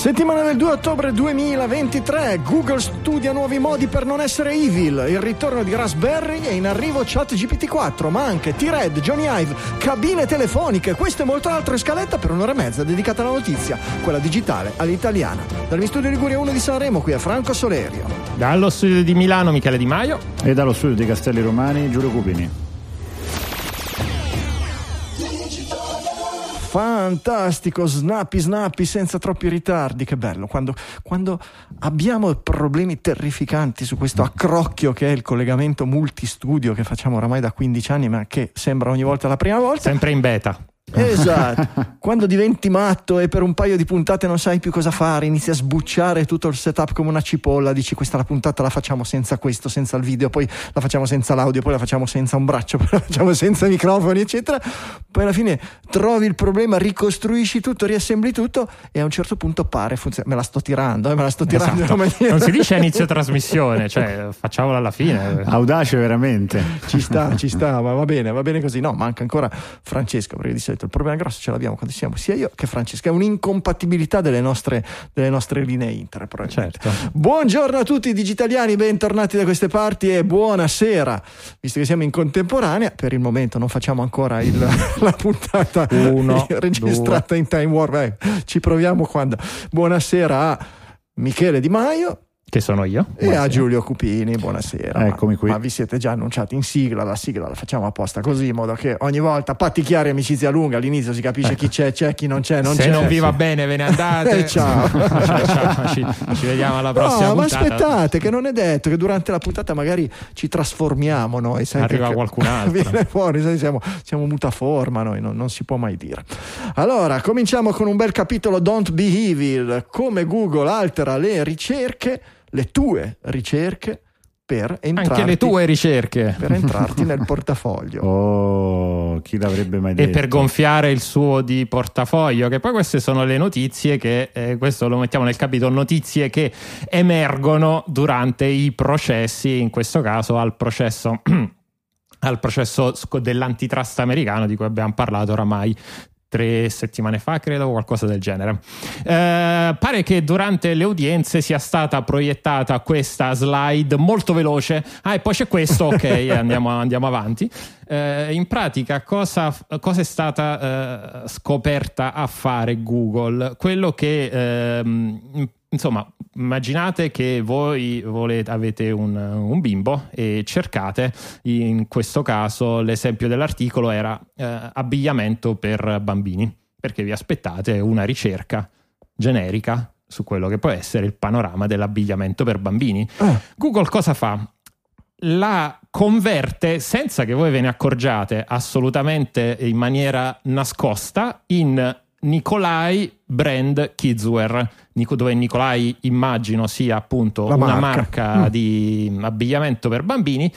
Settimana del 2 ottobre 2023, Google studia nuovi modi per non essere evil, il ritorno di Raspberry e in arrivo ChatGPT 4, ma anche T-Red, Johnny Ive, cabine telefoniche, questo e molto altro in scaletta per un'ora e mezza dedicata alla notizia, quella digitale all'italiana. Dal mio studio Liguria 1 di Sanremo, qui è Franco Solerio. Dallo studio di Milano Michele Di Maio. E dallo studio di Castelli Romani Giulio Cupini. Fantastico, snappy, snappy, senza troppi ritardi, che bello. Quando, quando, abbiamo problemi terrificanti su questo accrocchio che è il collegamento multistudio che facciamo oramai da 15 anni, ma che sembra ogni volta la prima volta. Sempre in beta. Esatto, quando diventi matto e per un paio di puntate non sai più cosa fare, inizi a sbucciare tutto il setup come una cipolla, dici questa la puntata la facciamo senza questo, senza il video, poi la facciamo senza l'audio, poi la facciamo senza un braccio, poi la facciamo senza i microfoni, eccetera. Poi alla fine trovi il problema, ricostruisci tutto, riassembli tutto e a un certo punto pare funziona. Me la sto tirando, eh, me la sto tirando. Esatto. Non si dice a inizio trasmissione, cioè facciamola alla fine. Audace veramente. Ci sta, ci sta, ma va bene, va bene così. No, manca ancora Francesco, perché di solito il problema grosso ce l'abbiamo quando siamo sia io che Francesca. È un'incompatibilità delle nostre, delle nostre linee inter. Certo. Buongiorno a tutti digitaliani, bentornati da queste parti e buonasera. Visto che siamo in contemporanea, per il momento non facciamo ancora il, la puntata Uno, registrata due. in Time War. Beh, ci proviamo quando. Buonasera a Michele Di Maio. Che sono io. E Buonasera. a Giulio Cupini, buonasera. Eccomi ma, qui. Ma vi siete già annunciati in sigla, la sigla la facciamo apposta così, in modo che ogni volta patti chiari, amicizia lunga, all'inizio si capisce chi c'è, c'è, chi non c'è, non Se c'è. non vi va bene, ve ne andate. Eh, ciao. Ciao, ciao. Ci, ci vediamo alla prossima No, ma puntata. aspettate, che non è detto che durante la puntata magari ci trasformiamo noi. Arriva qualcun altro. Viene fuori, sai, siamo, siamo mutaforma noi, non, non si può mai dire. Allora, cominciamo con un bel capitolo Don't Be Evil, come Google altera le ricerche, le tue ricerche, per entrarti, Anche le tue ricerche. per entrarti nel portafoglio. Oh, chi l'avrebbe mai detto? E per gonfiare il suo di portafoglio, che poi queste sono le notizie che, eh, questo lo mettiamo nel capitolo, notizie che emergono durante i processi, in questo caso al processo, al processo dell'antitrust americano di cui abbiamo parlato oramai tre settimane fa, credo, o qualcosa del genere. Eh, pare che durante le udienze sia stata proiettata questa slide molto veloce. Ah, e poi c'è questo, ok, andiamo, andiamo avanti. Eh, in pratica, cosa, cosa è stata eh, scoperta a fare Google? Quello che ehm, insomma, immaginate che voi volete, avete un, un bimbo e cercate, in questo caso l'esempio dell'articolo era eh, abbigliamento per bambini, perché vi aspettate una ricerca generica su quello che può essere il panorama dell'abbigliamento per bambini. Ah, Google cosa fa? La converte senza che voi ve ne accorgiate assolutamente in maniera nascosta in Nikolai Brand Kidswear, dove Nikolai immagino sia appunto La una marca. marca Mm. di abbigliamento per bambini.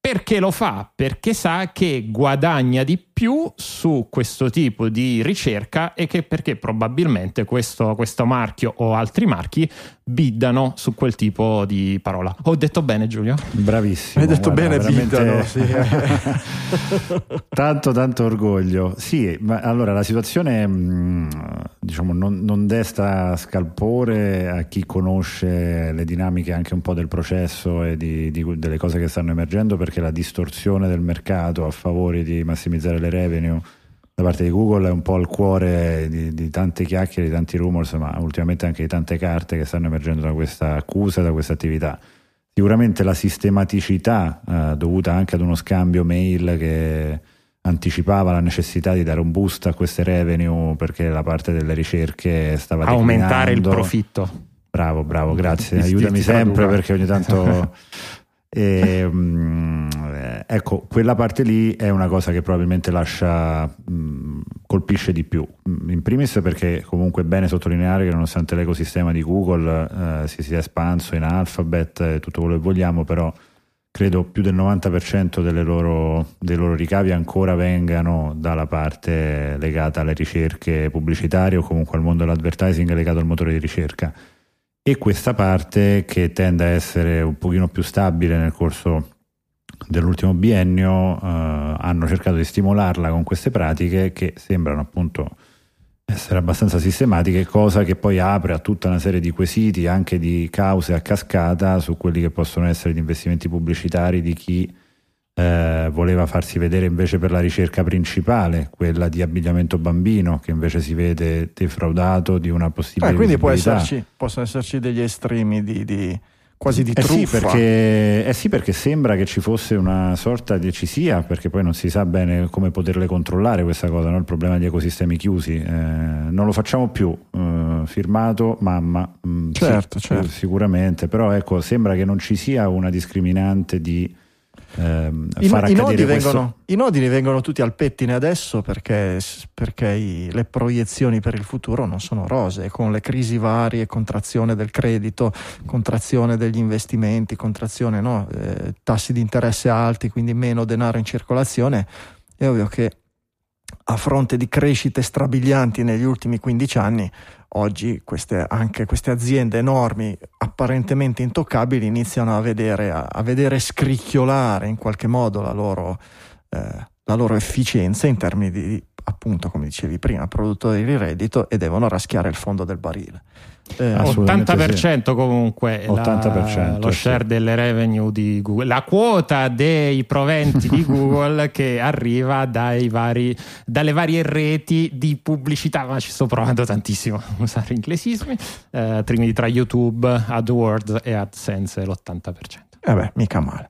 Perché lo fa? Perché sa che guadagna di più su questo tipo di ricerca e che perché probabilmente questo, questo marchio o altri marchi biddano su quel tipo di parola. Ho detto bene Giulio? Bravissimo. Hai detto guarda, bene, Biddano, sì. tanto, tanto orgoglio. Sì, ma allora la situazione mh, diciamo non, non desta scalpore a chi conosce le dinamiche anche un po' del processo e di- di- delle cose che stanno emergendo perché la distorsione del mercato a favore di massimizzare le revenue da parte di Google è un po' il cuore di, di tante chiacchiere, di tanti rumors, ma ultimamente anche di tante carte che stanno emergendo da questa accusa, da questa attività. Sicuramente la sistematicità eh, dovuta anche ad uno scambio mail che anticipava la necessità di dare un boost a queste revenue perché la parte delle ricerche stava Aumentare il profitto. Bravo, bravo, grazie. Aiutami sempre perché ogni tanto. E, mm, eh, ecco, quella parte lì è una cosa che probabilmente lascia, mm, colpisce di più. Mm, In primis perché comunque è bene sottolineare che nonostante l'ecosistema di Google eh, si sia espanso in Alphabet e tutto quello che vogliamo, però credo più del 90% delle loro, dei loro ricavi ancora vengano dalla parte legata alle ricerche pubblicitarie o comunque al mondo dell'advertising legato al motore di ricerca e questa parte che tende a essere un pochino più stabile nel corso dell'ultimo biennio eh, hanno cercato di stimolarla con queste pratiche che sembrano appunto essere abbastanza sistematiche, cosa che poi apre a tutta una serie di quesiti, anche di cause a cascata su quelli che possono essere gli investimenti pubblicitari di chi eh, voleva farsi vedere invece per la ricerca principale, quella di abbigliamento bambino, che invece si vede defraudato di una possibile... Eh, quindi esserci, possono esserci degli estremi di, di quasi di eh truffa. Sì, perché, eh sì, perché sembra che ci fosse una sorta di ci sia, perché poi non si sa bene come poterle controllare questa cosa, no? il problema degli ecosistemi chiusi. Eh, non lo facciamo più, eh, firmato mamma, mm, certo, sì, certo. sicuramente, però ecco, sembra che non ci sia una discriminante di ehm, I, far i, nodi vengono, I nodi vengono tutti al pettine adesso perché, perché i, le proiezioni per il futuro non sono rose, con le crisi varie, contrazione del credito, contrazione degli investimenti, contrazione, no? eh, tassi di interesse alti, quindi meno denaro in circolazione, è ovvio che a fronte di crescite strabilianti negli ultimi 15 anni, oggi queste, anche queste aziende enormi, apparentemente intoccabili, iniziano a vedere, a, a vedere scricchiolare in qualche modo la loro, eh, la loro efficienza in termini di, appunto, come dicevi prima, produttori di reddito e devono raschiare il fondo del barile. Eh, 80% sì. comunque 80%, la, lo share sì. delle revenue di Google, la quota dei proventi di Google che arriva vari, dalle varie reti di pubblicità, ma ci sto provando tantissimo a usare inglesismi, eh, tra YouTube, AdWords e AdSense l'80%. Eh beh, mica male.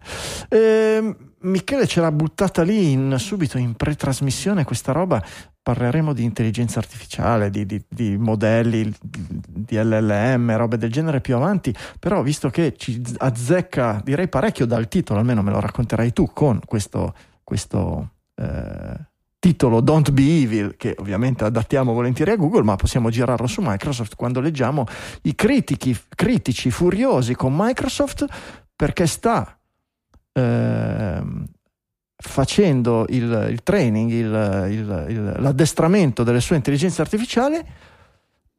Eh, Michele ce l'ha buttata lì in, subito in pretrasmissione questa roba. Parleremo di intelligenza artificiale, di, di, di, modelli, di LLM, robe del genere più avanti. Però, visto che ci azzecca, direi parecchio dal titolo, almeno me lo racconterai tu con questo, questo eh, titolo Don't Be Evil, che ovviamente adattiamo volentieri a Google, ma possiamo girarlo su Microsoft quando leggiamo i critici, critici furiosi con Microsoft perché sta eh, facendo il, il training, il, l'addestramento delle sue intelligenze artificiali,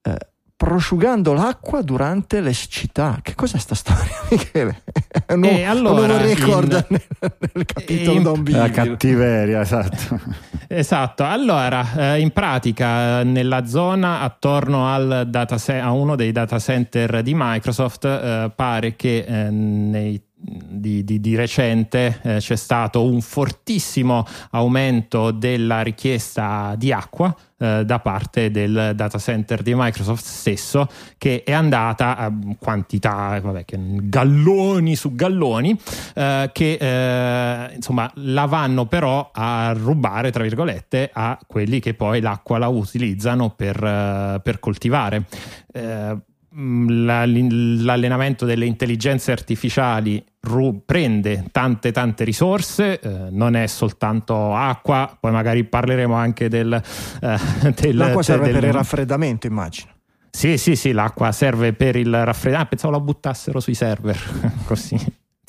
eh, prosciugando l'acqua durante le siccità. Che cos'è sta storia, Michele? non, e allora, non lo ricorda in, nel, nel, capitolo in, Don La cattiveria, esatto. esatto, allora eh, in pratica nella zona attorno al data a uno dei data center di Microsoft eh, pare che eh, nei di, di, di, recente eh, c'è stato un fortissimo aumento della richiesta di acqua eh, da parte del data center di Microsoft stesso che è andata a quantità vabbè, galloni su galloni eh, che eh, insomma la vanno però a rubare tra virgolette a quelli che poi l'acqua la utilizzano per, eh, per coltivare Mm, l'allenamento delle intelligenze artificiali ru- prende tante tante risorse, eh, non è soltanto acqua, poi magari parleremo anche del... Eh, del l'acqua serve del... per il raffreddamento immagino. Sì, sì, sì, l'acqua serve per il raffreddamento. Ah, pensavo la buttassero sui server, così.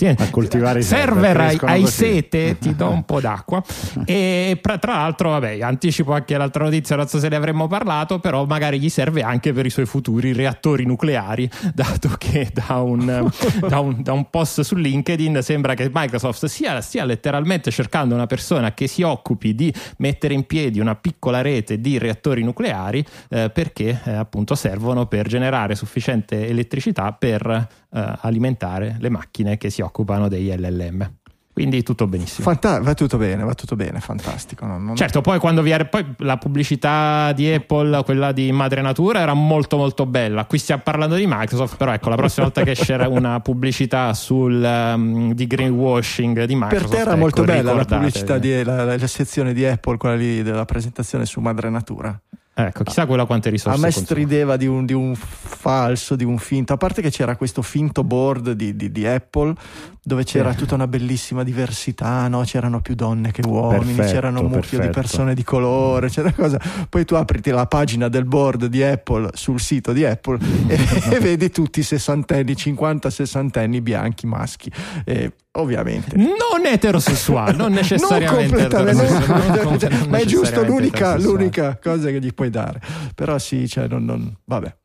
Tieni, a coltivare i server, hai, hai sete, ti do un po' d'acqua. e tra l'altro, vabbè, anticipo anche l'altra notizia, non so se ne avremmo parlato, però magari gli serve anche per i suoi futuri reattori nucleari, dato che da un, da un, da un post su LinkedIn sembra che Microsoft stia, stia, letteralmente cercando una persona che si occupi di mettere in piedi una piccola rete di reattori nucleari eh, perché eh, appunto servono per generare sufficiente elettricità per eh, alimentare le macchine che si occupano degli LLM. Quindi tutto benissimo. Fanta- va tutto bene, va tutto bene, fantastico. Non, non... Certo, poi quando vi era, poi la pubblicità di Apple, quella di Madre Natura, era molto molto bella. Qui stiamo parlando di Microsoft, però ecco, la prossima volta che esce una pubblicità sul, um, di greenwashing di Microsoft. Per te era ecco, molto bella la pubblicità, di, la, la, sezione di Apple, quella lì della presentazione su Madre Natura. Ecco, chissà quella quante risorse. A me strideva di un, di un, falso, di un finto. A parte che c'era questo finto board di, di, di Apple dove c'era tutta una bellissima diversità, no? c'erano più donne che uomini, perfetto, c'erano un mucchio perfetto. di persone di colore, c'era cosa. Poi tu apriti la pagina del board di Apple sul sito di Apple e, e vedi tutti sessantenni, 50 sessantenni bianchi maschi. E ovviamente. Non eterosessuale, non necessariamente non completamente, non- non- non ma è giusto l'unica, l'unica cosa che gli puoi dare. Però sì, cioè, non, non- vabbè,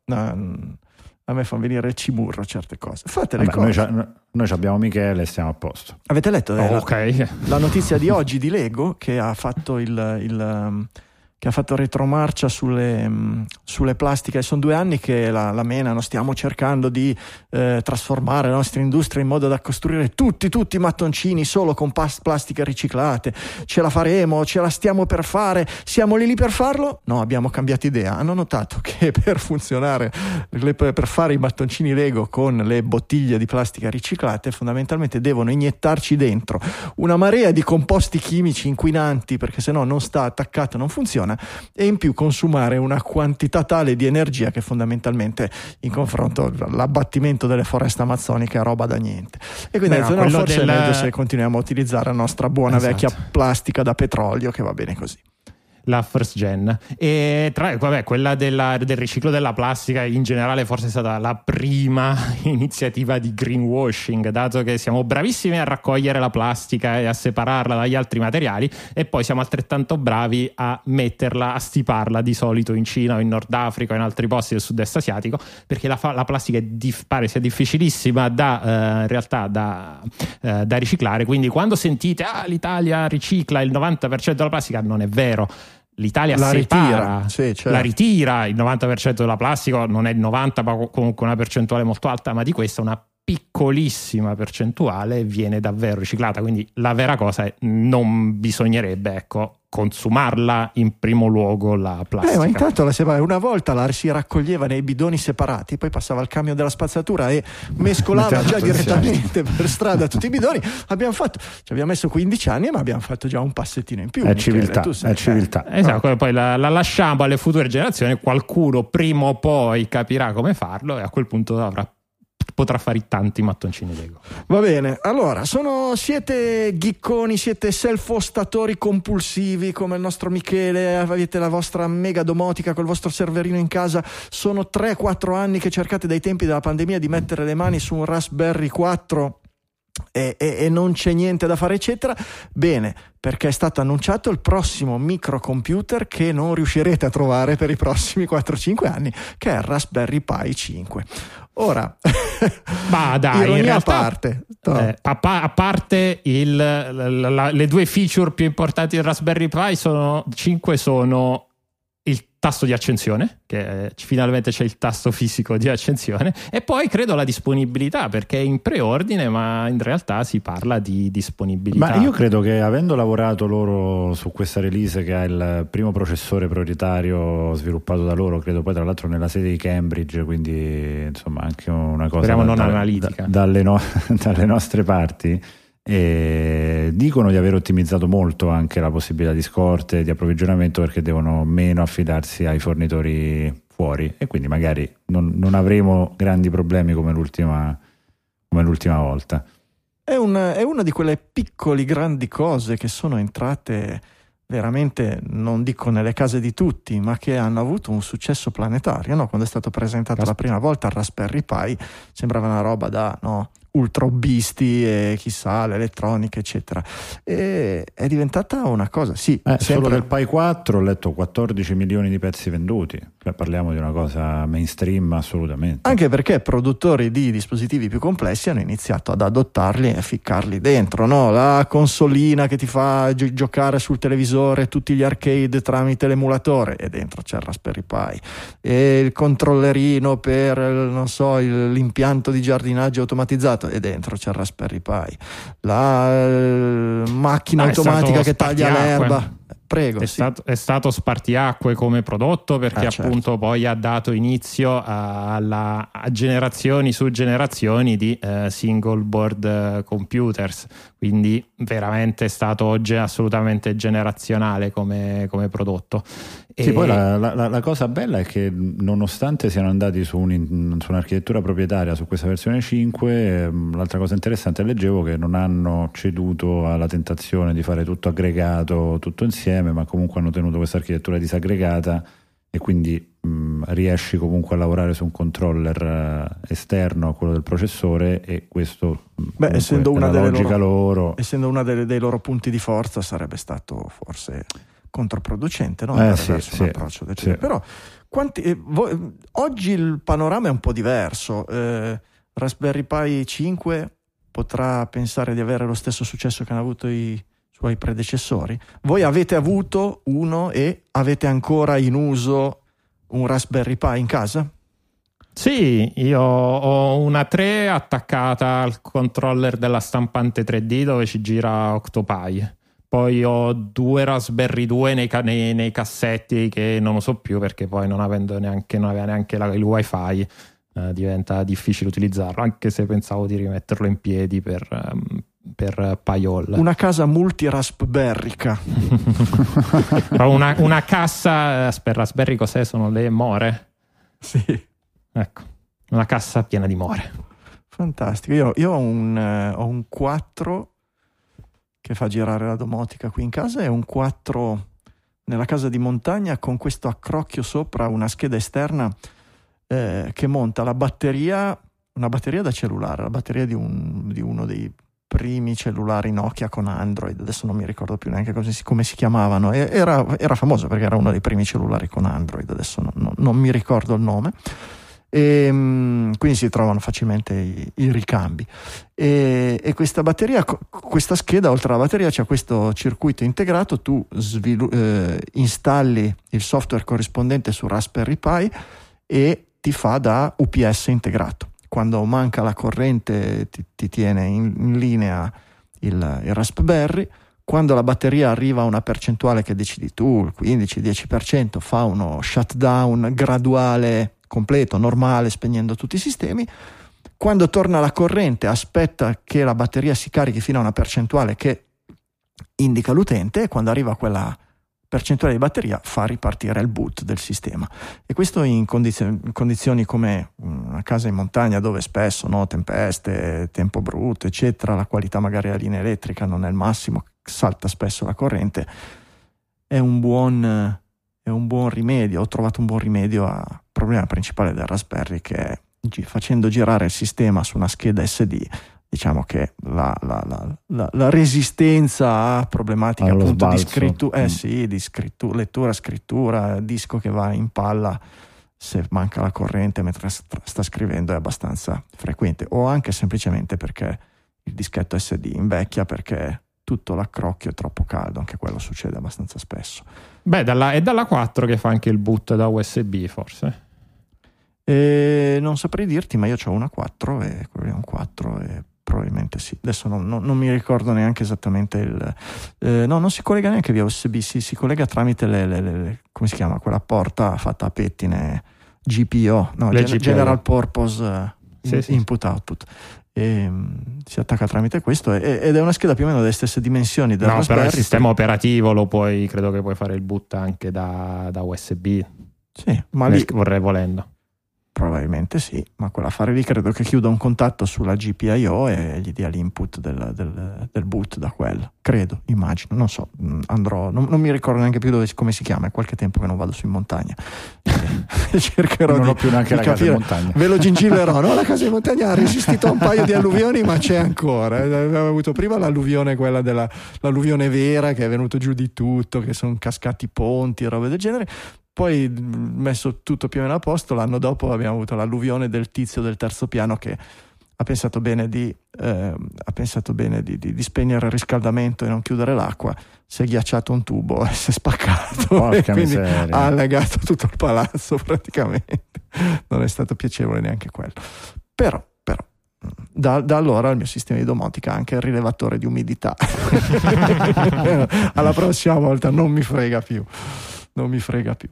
a me fanno venire il cimurro certe cose. Fate le Vabbè, noi, cose. c'ha- noi abbiamo Michele e stiamo a posto. Avete letto eh, Oh, la- ok. la notizia di oggi di Lego che ha fatto il, il, um, che ha fatto retromarcia sulle, um, sulle plastiche. Sono due anni che la, la menano, stiamo cercando di eh, trasformare la nostra industria in modo da costruire tutti, tutti i mattoncini solo con pas- plastiche riciclate. Ce la faremo, ce la stiamo per fare, siamo lì lì per farlo? No, abbiamo cambiato idea. Hanno notato che per funzionare, le- per fare i mattoncini Lego con le bottiglie di plastica riciclate, fondamentalmente devono iniettarci dentro una marea di composti chimici inquinanti perché sennò non sta attaccato, non funziona e in più consumare una quantità tale di energia che fondamentalmente in confronto all'abbattimento delle foreste amazzoniche è roba da niente. E quindi Beh, no, forse del- è meglio se continuiamo a utilizzare la nostra buona Esatto. vecchia plastica da petrolio che va bene così. La first gen. E tra vabbè, quella della- del riciclo della plastica in generale forse è stata la prima iniziativa di greenwashing dato che siamo bravissimi a raccogliere la plastica e a separarla dagli altri materiali e poi siamo altrettanto bravi a metterla a stiparla di solito in Cina o in Nord Africa o in altri posti del sud-est asiatico perché la, la plastica dif- pare sia difficilissima da eh, in realtà da, eh, da riciclare. Quindi quando sentite ah l'Italia ricicla il 90% della plastica non è vero L'Italia La separa, ritira, sì, certo. la ritira, il 90% della plastica non è il 90, ma comunque una percentuale molto alta, ma di questa una piccolissima percentuale viene davvero riciclata. Quindi la vera cosa è non bisognerebbe ecco, consumarla in primo luogo la plastica. Eh, ma intanto la separa- una volta la si raccoglieva nei bidoni separati, poi passava il camion della spazzatura e mescolava già direttamente per strada tutti i bidoni. Abbiamo fatto, ci abbiamo messo 15 anni, ma abbiamo fatto già un passettino in più. È Michele, civiltà, sei- è civiltà. Esatto, poi la, la lasciamo alle future generazioni, qualcuno prima o poi capirà come farlo e a quel punto avrà- potrà fare i tanti mattoncini Lego. Va bene, allora, sono, siete ghicconi, siete self-ostatori compulsivi come il nostro Michele, avete la vostra mega domotica col vostro serverino in casa, sono 3-4 anni che cercate dai tempi della pandemia di mettere le mani su un Raspberry 4 e, e- e non c'è niente da fare, eccetera. Bene, perché è stato annunciato il prossimo microcomputer che non riuscirete a trovare per i prossimi 4-5 anni, che è il Raspberry Pi 5. Ora, Ma dai, in realtà, a parte, no. eh, a, pa- a parte il- la- la- le due feature più importanti del Raspberry Pi sono 5 sono il tasto di accensione, che finalmente c'è il tasto fisico di accensione, e poi credo la disponibilità, perché è in preordine, ma in realtà si parla di disponibilità. Ma io credo che avendo lavorato loro su questa release che ha il primo processore prioritario sviluppato da loro, credo poi tra l'altro nella sede di Cambridge, quindi insomma anche una cosa Speriamo da- non da- analitica. da- dalle, no- dalle nostre parti. E dicono di aver ottimizzato molto anche la possibilità di scorte e di approvvigionamento perché devono meno affidarsi ai fornitori fuori e quindi magari non, non avremo grandi problemi come l'ultima, come l'ultima volta. È, un- è una di quelle piccole grandi cose che sono entrate veramente, non dico nelle case di tutti, ma che hanno avuto un successo planetario. no? Quando è stato presentato la prima volta il Raspberry Pi, sembrava una roba da no, ultra hobbisti e chissà, l'elettronica, eccetera. E è diventata una cosa, sì, Eh, solo sempre- del Pi 4 ho letto 14 milioni di pezzi venduti, Cioè, parliamo di una cosa mainstream assolutamente. Anche perché produttori di dispositivi più complessi hanno iniziato ad adottarli e a ficcarli dentro, no? La consolina che ti fa gi- giocare sul televisore, tutti gli arcade tramite l'emulatore e dentro c'è il Raspberry Pi. E il controllerino per, non so, il- l'impianto di giardinaggio automatizzato e dentro c'è il Raspberry Pi. La eh, macchina Ah, automatica che taglia l'erba. Prego, È, sì. stato, è stato spartiacque come prodotto perché Ah, certo. appunto poi ha dato inizio alla, a generazioni su generazioni di eh, single board eh, computers, quindi veramente è stato ge- assolutamente generazionale come, come prodotto. Sì, E- poi la, la- la- cosa bella è che nonostante siano andati su, un- su un'architettura proprietaria su questa versione 5, ehm, l'altra cosa interessante leggevo che non hanno ceduto alla tentazione di fare tutto aggregato, tutto insieme, ma comunque hanno tenuto questa architettura disaggregata e quindi mh, riesci comunque a lavorare su un controller eh, esterno a quello del processore e questo Beh, essendo una, delle logica loro, loro, essendo uno dei loro punti di forza sarebbe stato forse controproducente no? eh, sì, sì, approccio del sì. Però quanti, eh, voi, oggi il panorama è un po' diverso. Eh, Raspberry Pi 5 potrà pensare di avere lo stesso successo che hanno avuto i suoi predecessori. Voi avete avuto uno e avete ancora in uso un Raspberry Pi in casa? Sì, io ho una 3 attaccata al controller della stampante 3D dove ci gira Octopi. Poi ho due Raspberry 2 nei, nei, nei cassetti che non uso più perché poi non avendo neanche, non aveva neanche la, il wifi eh, diventa difficile utilizzarlo, anche se pensavo di rimetterlo in piedi per, um, per Paiol. Una casa multi-raspberrica. una, una cassa eh, per Raspberry cos'è? Sono le more? Sì. Ecco, una cassa piena di more. Fantastico. Io, io ho, un, uh, ho, un, 4 che fa girare la domotica qui in casa e un 4 nella casa di montagna con questo accrocchio sopra una scheda esterna eh, che monta la batteria, una batteria da cellulare, la batteria di, un, di, uno dei primi cellulari Nokia con Android, adesso non mi ricordo più neanche come si, come si chiamavano, era, era, famoso perché era uno dei primi cellulari con Android, adesso non, non, non mi ricordo il nome. E, um, quindi si trovano facilmente i, i ricambi e, e, questa batteria questa scheda oltre alla batteria c'è questo circuito integrato tu svilu- eh, installi il software corrispondente su Raspberry Pi e ti fa da UPS integrato. Quando manca la corrente ti, ti tiene in, in linea il, il, Raspberry. Quando la batteria arriva a una percentuale che decidi tu, il 15-10%, fa uno shutdown graduale, completo, normale, spegnendo tutti i sistemi. Quando torna la corrente, aspetta che la batteria si carichi fino a una percentuale che indica l'utente e quando arriva a quella percentuale di batteria fa ripartire il boot del sistema. E questo in, condizioni, in condizioni come una casa in montagna dove spesso no, tempeste, tempo brutto, eccetera, la qualità magari della linea elettrica non è il massimo, salta spesso la corrente, è un buon, è un buon rimedio. Ho trovato un buon rimedio al problema principale del Raspberry che è facendo girare il sistema su una scheda SD diciamo che la, la, la, la resistenza a problematiche Allo appunto sbalzo. di, scrittu- eh, mm. sì, di scrittu- lettura, scrittura, disco che va in palla se manca la corrente mentre sta, sta scrivendo è abbastanza frequente o anche semplicemente perché il dischetto SD invecchia perché tutto l'accrocchio è troppo caldo, anche quello succede abbastanza spesso. Beh, dalla, è dalla 4 che fa anche il boot da USB forse. E non saprei dirti, ma io ho una 4 e quello è un 4 e probabilmente sì. Adesso non, non, non, mi ricordo neanche esattamente il... Eh, no, non si collega neanche via USB, si, si collega tramite le, le, le, come si chiama, quella porta fatta a pettine GPO, no, Gen- GPO. General Purpose uh, sì, Input sì. Output. E, um, si attacca tramite questo e, ed è una scheda più o meno delle stesse dimensioni del no, Raspberry. però il sistema operativo lo puoi, credo che puoi fare il boot anche da, da USB. Sì, ma lì, vorrei volendo. Probabilmente sì, ma quell'affare lì credo che chiuda un contatto sulla GPIO e gli dia l'input del, del, del boot da quella. Credo, immagino, non so, mm, andrò, non, non mi ricordo neanche più dove, come si chiama, è qualche tempo che non vado su in montagna. Cercherò non di, ho più neanche la capire. casa in montagna. Ve lo gingillerò, no? La casa in montagna ha resistito a un paio di alluvioni, ma c'è ancora. Abbiamo avuto prima l'alluvione, quella della l'alluvione vera, che è venuto giù di tutto, che sono cascati ponti e robe del genere poi messo tutto più o meno a posto, l'anno dopo abbiamo avuto l'alluvione del tizio del terzo piano che ha pensato bene di, eh, pensato bene di, di, di spegnere il riscaldamento e non chiudere l'acqua, si è ghiacciato un tubo e si è spaccato Porca quindi miseria. ha allegato tutto il palazzo praticamente. Non è stato piacevole neanche quello. Però, però da, da, allora il mio sistema di domotica ha anche il rilevatore di umidità. Alla prossima volta non mi frega più. Non mi frega più.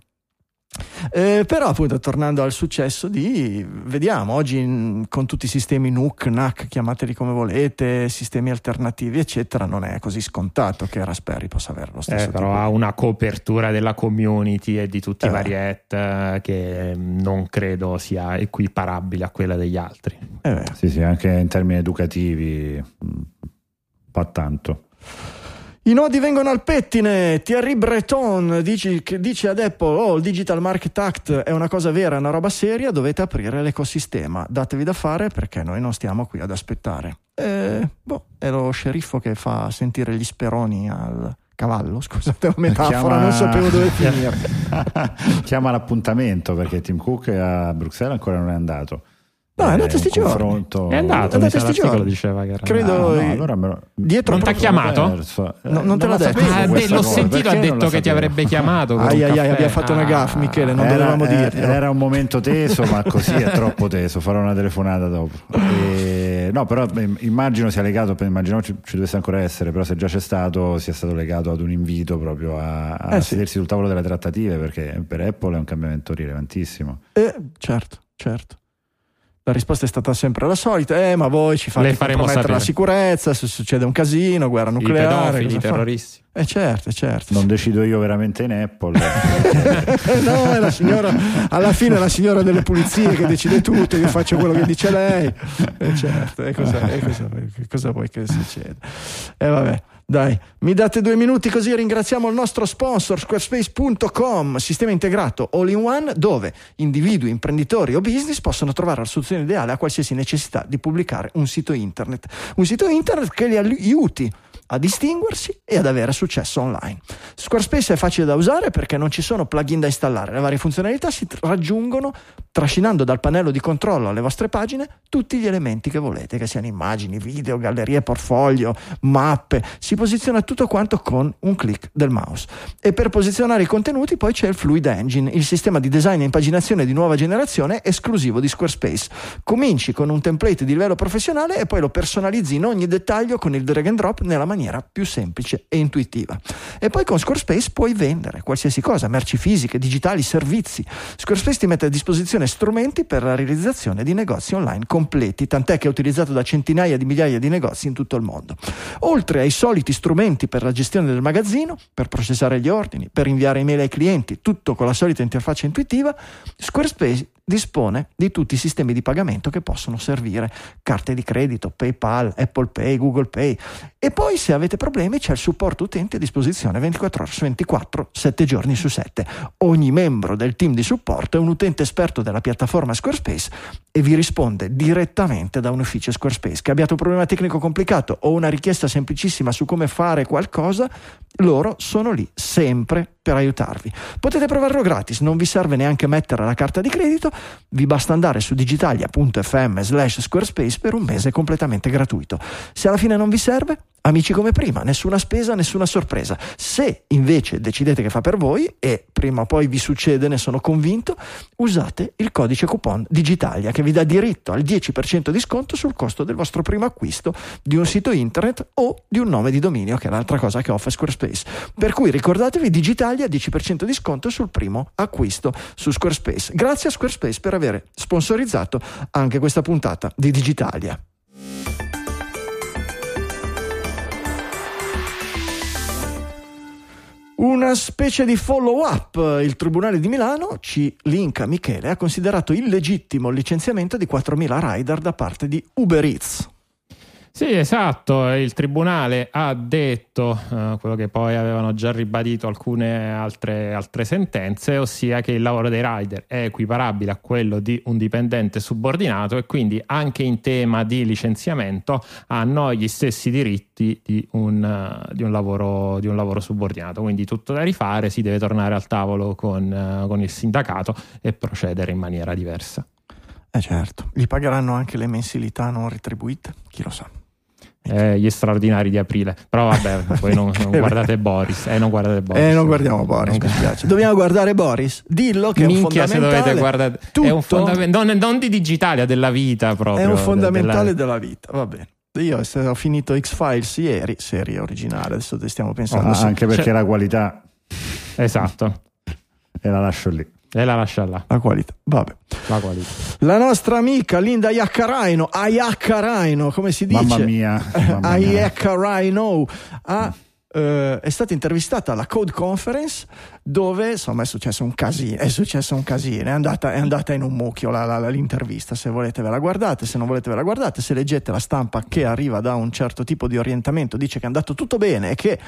Eh, però appunto tornando al successo di vediamo oggi in, con tutti i sistemi NUC, NAC, chiamateli come volete, sistemi alternativi eccetera, non è così scontato che Raspberry possa avere lo stesso. Eh, però ha una copertura della community e di tutti eh. i variet che non credo sia equiparabile a quella degli altri. Eh sì, sì, anche in termini educativi, fa tanto. I nodi vengono al pettine. Thierry Breton dice, che dice ad Apple: Oh, il Digital Market Act è una cosa vera, è una roba seria. Dovete aprire l'ecosistema. Datevi da fare perché noi non stiamo qui ad aspettare. Eh, boh, è lo sceriffo che fa sentire gli speroni al cavallo. Scusate la metafora, Chiama- non sapevo dove finire. Chiama l'appuntamento perché Tim Cook a Bruxelles ancora non è andato. No, è andato sti giorni. confronto- È andato, È andato sti giorni. diceva che era Credo- Ah, no, eh, allora me lo- dietro Non t'ha proprio- chiamato? perso. No, non te la l'ha detto. Ah, beh, l'ho cosa, sentito, ha non detto che ti avrebbe chiamato. Ai, ai, ai, abbiamo fatto una Ah. gaffe, Michele, non era, dovevamo eh, dirglielo. era un momento teso, ma così è troppo teso. Farò una telefonata dopo. E- no, però eh, immagino sia legato, immagino ci, ci dovesse ancora essere, però se già c'è stato, sia stato legato ad un invito proprio a, a Eh, sì. sedersi sul tavolo delle trattative, perché per Apple è un cambiamento rilevantissimo. Eh, certo, certo. La risposta è stata sempre la solita, eh, ma voi ci fate compromettere la sicurezza, se succede un casino, guerra I nucleare. pedofili, i cosa fa? terroristi. Eh certo, certo. Non decido io veramente in Apple. no, è la signora, alla fine è la signora delle pulizie che decide tutto, io faccio quello che dice lei. Eh certo, e cosa, e cosa, cosa vuoi che succeda? E vabbè. Dai, mi date due minuti così ringraziamo il nostro sponsor squarespace.com, sistema integrato all in one dove individui, imprenditori o business possono trovare la soluzione ideale a qualsiasi necessità di pubblicare un sito internet. Un sito internet che li aiuti a distinguersi e ad avere successo online. Squarespace è facile da usare perché non ci sono plugin da installare, le varie funzionalità si raggiungono trascinando dal pannello di controllo alle vostre pagine tutti gli elementi che volete, che siano immagini, video, gallerie, portfolio, mappe, si posiziona tutto quanto con un clic del mouse. E per posizionare i contenuti poi c'è il Fluid Engine, il sistema di design e impaginazione di nuova generazione esclusivo di Squarespace. Cominci con un template di livello professionale e poi lo personalizzi in ogni dettaglio con il drag and drop nella maniera più semplice e intuitiva. E poi con Squarespace puoi vendere qualsiasi cosa, merci fisiche, digitali, servizi. Squarespace ti mette a disposizione strumenti per la realizzazione di negozi online completi, tant'è che è utilizzato da centinaia di migliaia di negozi in tutto il mondo. Oltre ai soliti strumenti per la gestione del magazzino, per processare gli ordini, per inviare email ai clienti, tutto con la solita interfaccia intuitiva, Squarespace dispone di tutti i sistemi di pagamento che possono servire, carte di credito, PayPal, Apple Pay, Google Pay. E poi se avete problemi c'è il supporto utenti a disposizione 24 ore su 24, 7 giorni su 7. Ogni membro del team di supporto è un utente esperto della piattaforma Squarespace e vi risponde direttamente da un ufficio Squarespace. Che abbiate un problema tecnico complicato o una richiesta semplicissima su come fare qualcosa, loro sono lì sempre per aiutarvi. Potete provarlo gratis, non vi serve neanche mettere la carta di credito, vi basta andare su digitalia.fm slash squarespace per un mese completamente gratuito. Se alla fine non vi serve, amici come prima, nessuna spesa, nessuna sorpresa. Se invece decidete che fa per voi, e prima o poi vi succede, ne sono convinto, usate il codice coupon Digitalia che vi dà diritto al 10% di sconto sul costo del vostro primo acquisto di un sito internet o di un nome di dominio, che è l'altra cosa che offre Squarespace. Per cui ricordatevi Digitalia 10% di sconto sul primo acquisto su Squarespace. Grazie a Squarespace per aver sponsorizzato anche questa puntata di Digitalia. Una specie di follow up. Il Tribunale di Milano, ci linka Michele, ha considerato illegittimo il licenziamento di 4.000 rider da parte di Uber Eats. Sì, esatto, il Tribunale ha detto eh, quello che poi avevano già ribadito alcune altre, altre sentenze, ossia che il lavoro dei rider è equiparabile a quello di un dipendente subordinato e quindi anche in tema di licenziamento hanno gli stessi diritti di un, eh, di un lavoro, di un lavoro subordinato. Quindi tutto da rifare, si deve tornare al tavolo con, eh, con il sindacato e procedere in maniera diversa. Eh certo, gli pagheranno anche le mensilità non retribuite? Chi lo sa. Eh, gli straordinari di aprile, però vabbè, voi non, non guardate Boris, eh, non guardate Boris. Eh, non guardiamo Boris, Non- mi spiace. Dobbiamo guardare Boris. Dillo che Minchia è un se dovete guardare è un fondamentale non, non di digitale della vita proprio è un fondamentale della- della vita, va bene. Io ho finito X-Files ieri, serie originale, adesso te stiamo pensando. Ah, sì. anche perché Cioè- la qualità esatto e la lascio lì. E la lascia là La qualità, vabbè. la qualità La nostra amica Linda Iaccarino, Iaccarino, come si dice? Mamma mia, mamma mia. Iaccarino ha eh, è stata intervistata alla Code Conference dove insomma è successo un casino, è successo un casino, è andata, è andata in un mucchio la, la, l'intervista, se volete ve la guardate, se non volete ve la guardate, se leggete la stampa che arriva da un certo tipo di orientamento dice che è andato tutto bene e che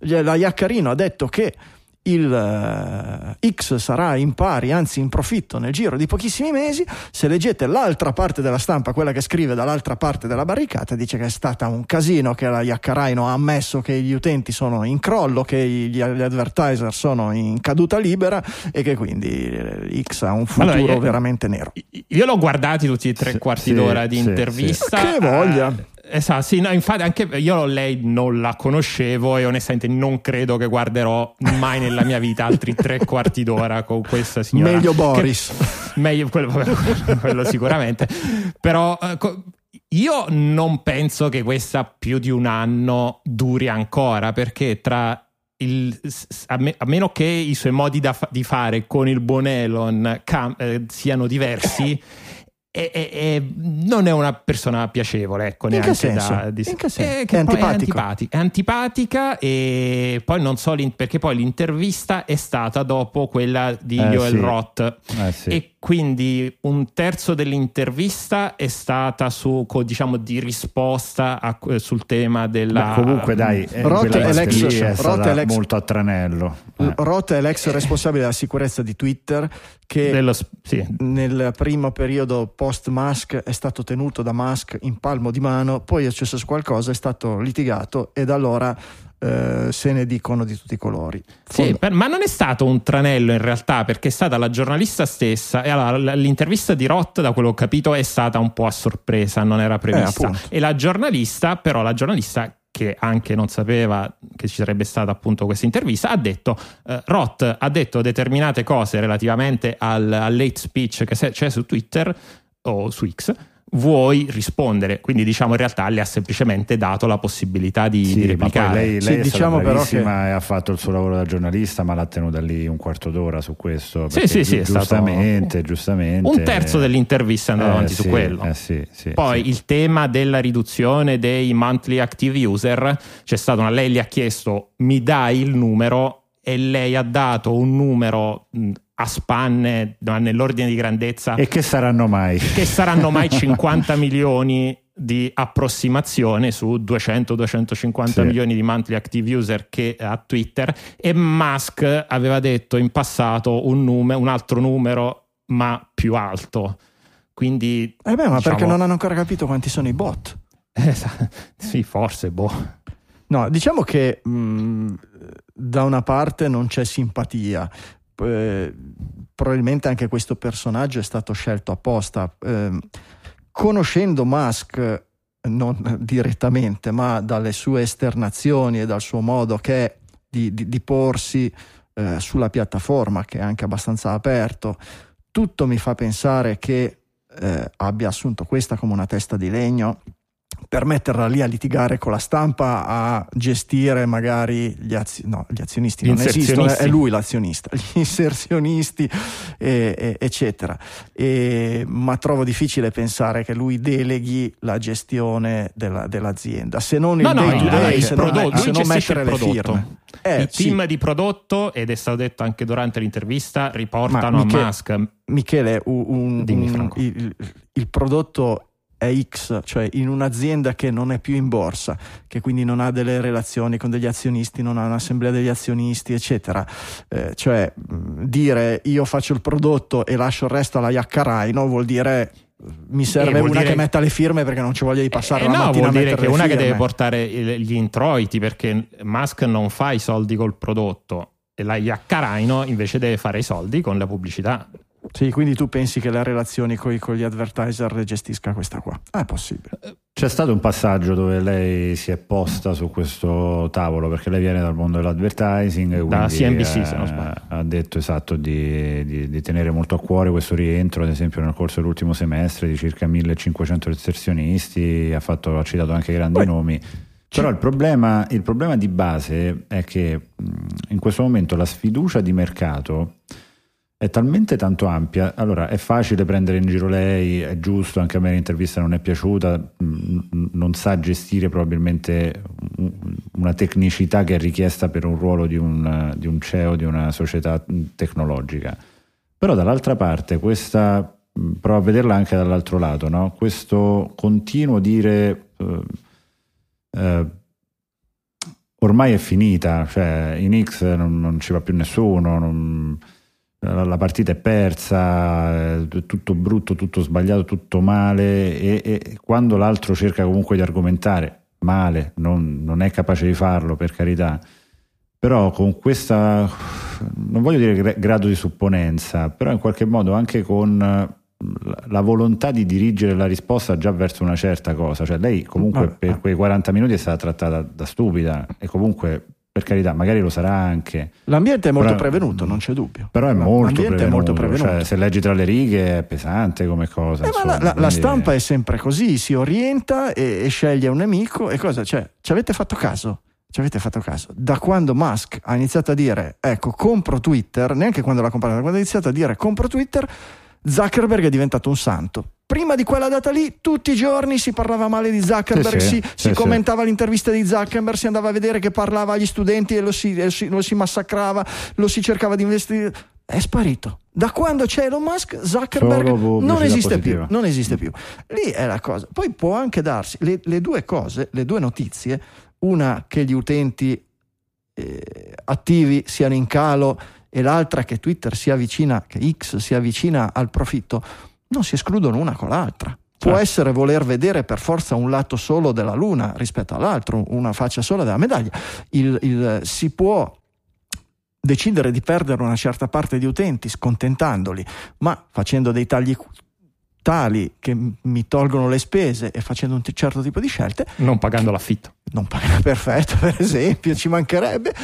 la Iaccarino ha detto che il uh, X sarà in pari, anzi in profitto nel giro di pochissimi mesi, se leggete l'altra parte della stampa, quella che scrive dall'altra parte della barricata, dice che è stata un casino, che la Yaccaraino ha ammesso che gli utenti sono in crollo, che gli, gli advertiser sono in caduta libera e che quindi eh, X ha un futuro allora, io, veramente nero. Io l'ho guardati tutti i tre quarti sì, d'ora di sì, intervista. Sì. Che voglia! Esatto, sì, no, infatti anche io lei non la conoscevo e onestamente non credo che guarderò mai nella mia vita altri tre quarti d'ora con questa signora. Meglio Boris. Che, meglio quello, quello sicuramente. Però ecco, io non penso che questa più di un anno duri ancora perché tra il, a, me, a, meno che i suoi modi da, di fare con il buon Elon cam, eh, siano diversi è, è, è, non è una persona piacevole, ecco, in neanche da di, in che senso? È, antipatica. è, antipatica e poi non so perché poi l'intervista è stata dopo quella di eh, Joel sì. Roth eh, sì. e quindi un terzo dell'intervista è stata su, diciamo, di risposta a, sul tema della... Beh, comunque dai, eh, Roth è, l'ex, è Roth è l'ex, molto a tranello. Eh. Roth è l'ex responsabile della sicurezza di Twitter che Dello, sì. nel primo periodo post Musk è stato tenuto da Musk in palmo di mano, poi è successo qualcosa, è stato litigato e da allora eh, se ne dicono di tutti i colori. Sì, per, ma non è stato un tranello in realtà, perché è stata la giornalista stessa. E allora, l'intervista di Roth, da quello che ho capito, è stata un po' a sorpresa, non era prevista. Eh, e la giornalista, però, la giornalista che anche non sapeva che ci sarebbe stata appunto questa intervista, ha detto, eh, Roth ha detto determinate cose relativamente al, al late speech che c'è su Twitter o su X vuoi rispondere. Quindi, diciamo, in realtà le ha semplicemente dato la possibilità di, sì, di replicare. lei, lei sì, è diciamo però che... ha fatto il suo lavoro da giornalista, ma l'ha tenuta lì un quarto d'ora su questo. Sì, sì, sì, giustamente, stato... giustamente. Un terzo dell'intervista è andato eh, avanti sì, su quello. Eh, sì, sì, Poi il tema della riduzione dei monthly active user, c'è stata una, lei gli ha chiesto mi dai il numero e lei ha dato un numero a spanne nell'ordine di grandezza. E che saranno mai? Che saranno mai 50 milioni di approssimazione su 200-250 sì. milioni di monthly active user che ha Twitter e Musk aveva detto in passato un, nume, un altro numero ma più alto. Quindi, eh beh, ma diciamo... perché non hanno ancora capito quanti sono i bot? Eh, sì, forse, boh. No, diciamo che mh, da una parte non c'è simpatia, eh, probabilmente anche questo personaggio è stato scelto apposta. Eh, conoscendo Musk non direttamente, ma dalle sue esternazioni e dal suo modo che di, di, di porsi eh, sulla piattaforma, che è anche abbastanza aperto, tutto mi fa pensare che eh, abbia assunto questa come una testa di legno per metterla lì a litigare con la stampa, a gestire magari gli, azio- no, gli azionisti, non esistono, è lui l'azionista, gli inserzionisti, e, e, eccetera. E, ma trovo difficile pensare che lui deleghi la gestione della, dell'azienda, se non il no, day no, to day, se prodotto, non, se non mettere le firme. Eh, il team sì. di prodotto, ed è stato detto anche durante l'intervista, riportano Ma Michele, a Musk. Michele, un, un, un, il, il prodotto è X, cioè in un'azienda che non è più in borsa, che quindi non ha delle relazioni con degli azionisti, non ha un'assemblea degli azionisti, eccetera. Eh, cioè dire io faccio il prodotto e lascio il resto alla Yaccaraino vuol dire mi serve eh, una dire... che metta le firme perché non ci voglia di passare eh, la no, mattina vuol dire che una firme. che deve portare gli introiti perché Musk non fa i soldi col prodotto e la Yaccaraino invece deve fare i soldi con la pubblicità sì, quindi tu pensi che le relazioni con, con gli advertiser le gestisca questa qua? Ah, è possibile. C'è stato un passaggio dove lei si è posta su questo tavolo perché lei viene dal mondo dell'advertising. Da CNBC, eh, se non sbaglio. Ha detto esatto di, di, di, tenere molto a cuore questo rientro, ad esempio nel corso dell'ultimo semestre di circa 1500 inserzionisti, ha, fatto, ha citato anche grandi Poi, nomi. Però il problema, il problema di base è che in questo momento la sfiducia di mercato è talmente tanto ampia. Allora, è facile prendere in giro lei, è giusto, anche a me l'intervista non è piaciuta, mh, non sa gestire probabilmente una tecnicità che è richiesta per un ruolo di un, di un CEO di una società tecnologica. Però dall'altra parte questa, provo a vederla anche dall'altro lato, no? questo continuo dire... Eh, eh, ormai è finita, cioè in X non, non ci va più nessuno, non, la partita è persa, è tutto brutto, tutto sbagliato, tutto male e, e quando l'altro cerca comunque di argomentare male, non, non, è capace di farlo per carità, però con questa, non voglio dire grado di supponenza, però in qualche modo anche con la volontà di dirigere la risposta già verso una certa cosa, cioè lei comunque per quei 40 minuti è stata trattata da stupida e comunque per carità, magari lo sarà anche. L'ambiente è molto però, prevenuto, non c'è dubbio. Però è molto prevenuto, è molto prevenuto. Cioè, se leggi tra le righe è pesante come cosa. Eh, insomma, la, la, la, stampa è sempre così, si orienta e, e sceglie un nemico e cosa? Cioè, ci avete fatto caso? Ci avete fatto caso? Da quando Musk ha iniziato a dire, ecco, compro Twitter, neanche quando l'ha comprato, quando ha iniziato a dire compro Twitter, Zuckerberg è diventato un santo prima di quella data lì, tutti i giorni si parlava male di Zuckerberg, sì, sì, si, sì, si commentava l'intervista di Zuckerberg, si andava a vedere che parlava agli studenti e lo si, e lo si massacrava, lo si cercava di investire. È sparito. Da quando c'è Elon Musk, Zuckerberg non esiste più. Non esiste più. Lì è la cosa. Poi può anche darsi le, le due cose, le due notizie, una che gli utenti eh, attivi siano in calo e l'altra che Twitter si avvicina, che X si avvicina al profitto non si escludono una con l'altra. Può certo. essere voler vedere per forza un lato solo della luna rispetto all'altro, una faccia sola della medaglia. Il, il, si può decidere di perdere una certa parte di utenti scontentandoli, ma facendo dei tagli tali che mi tolgono le spese e facendo un certo tipo di scelte. Non pagando l'affitto. Non pagando, perfetto, per esempio, ci mancherebbe,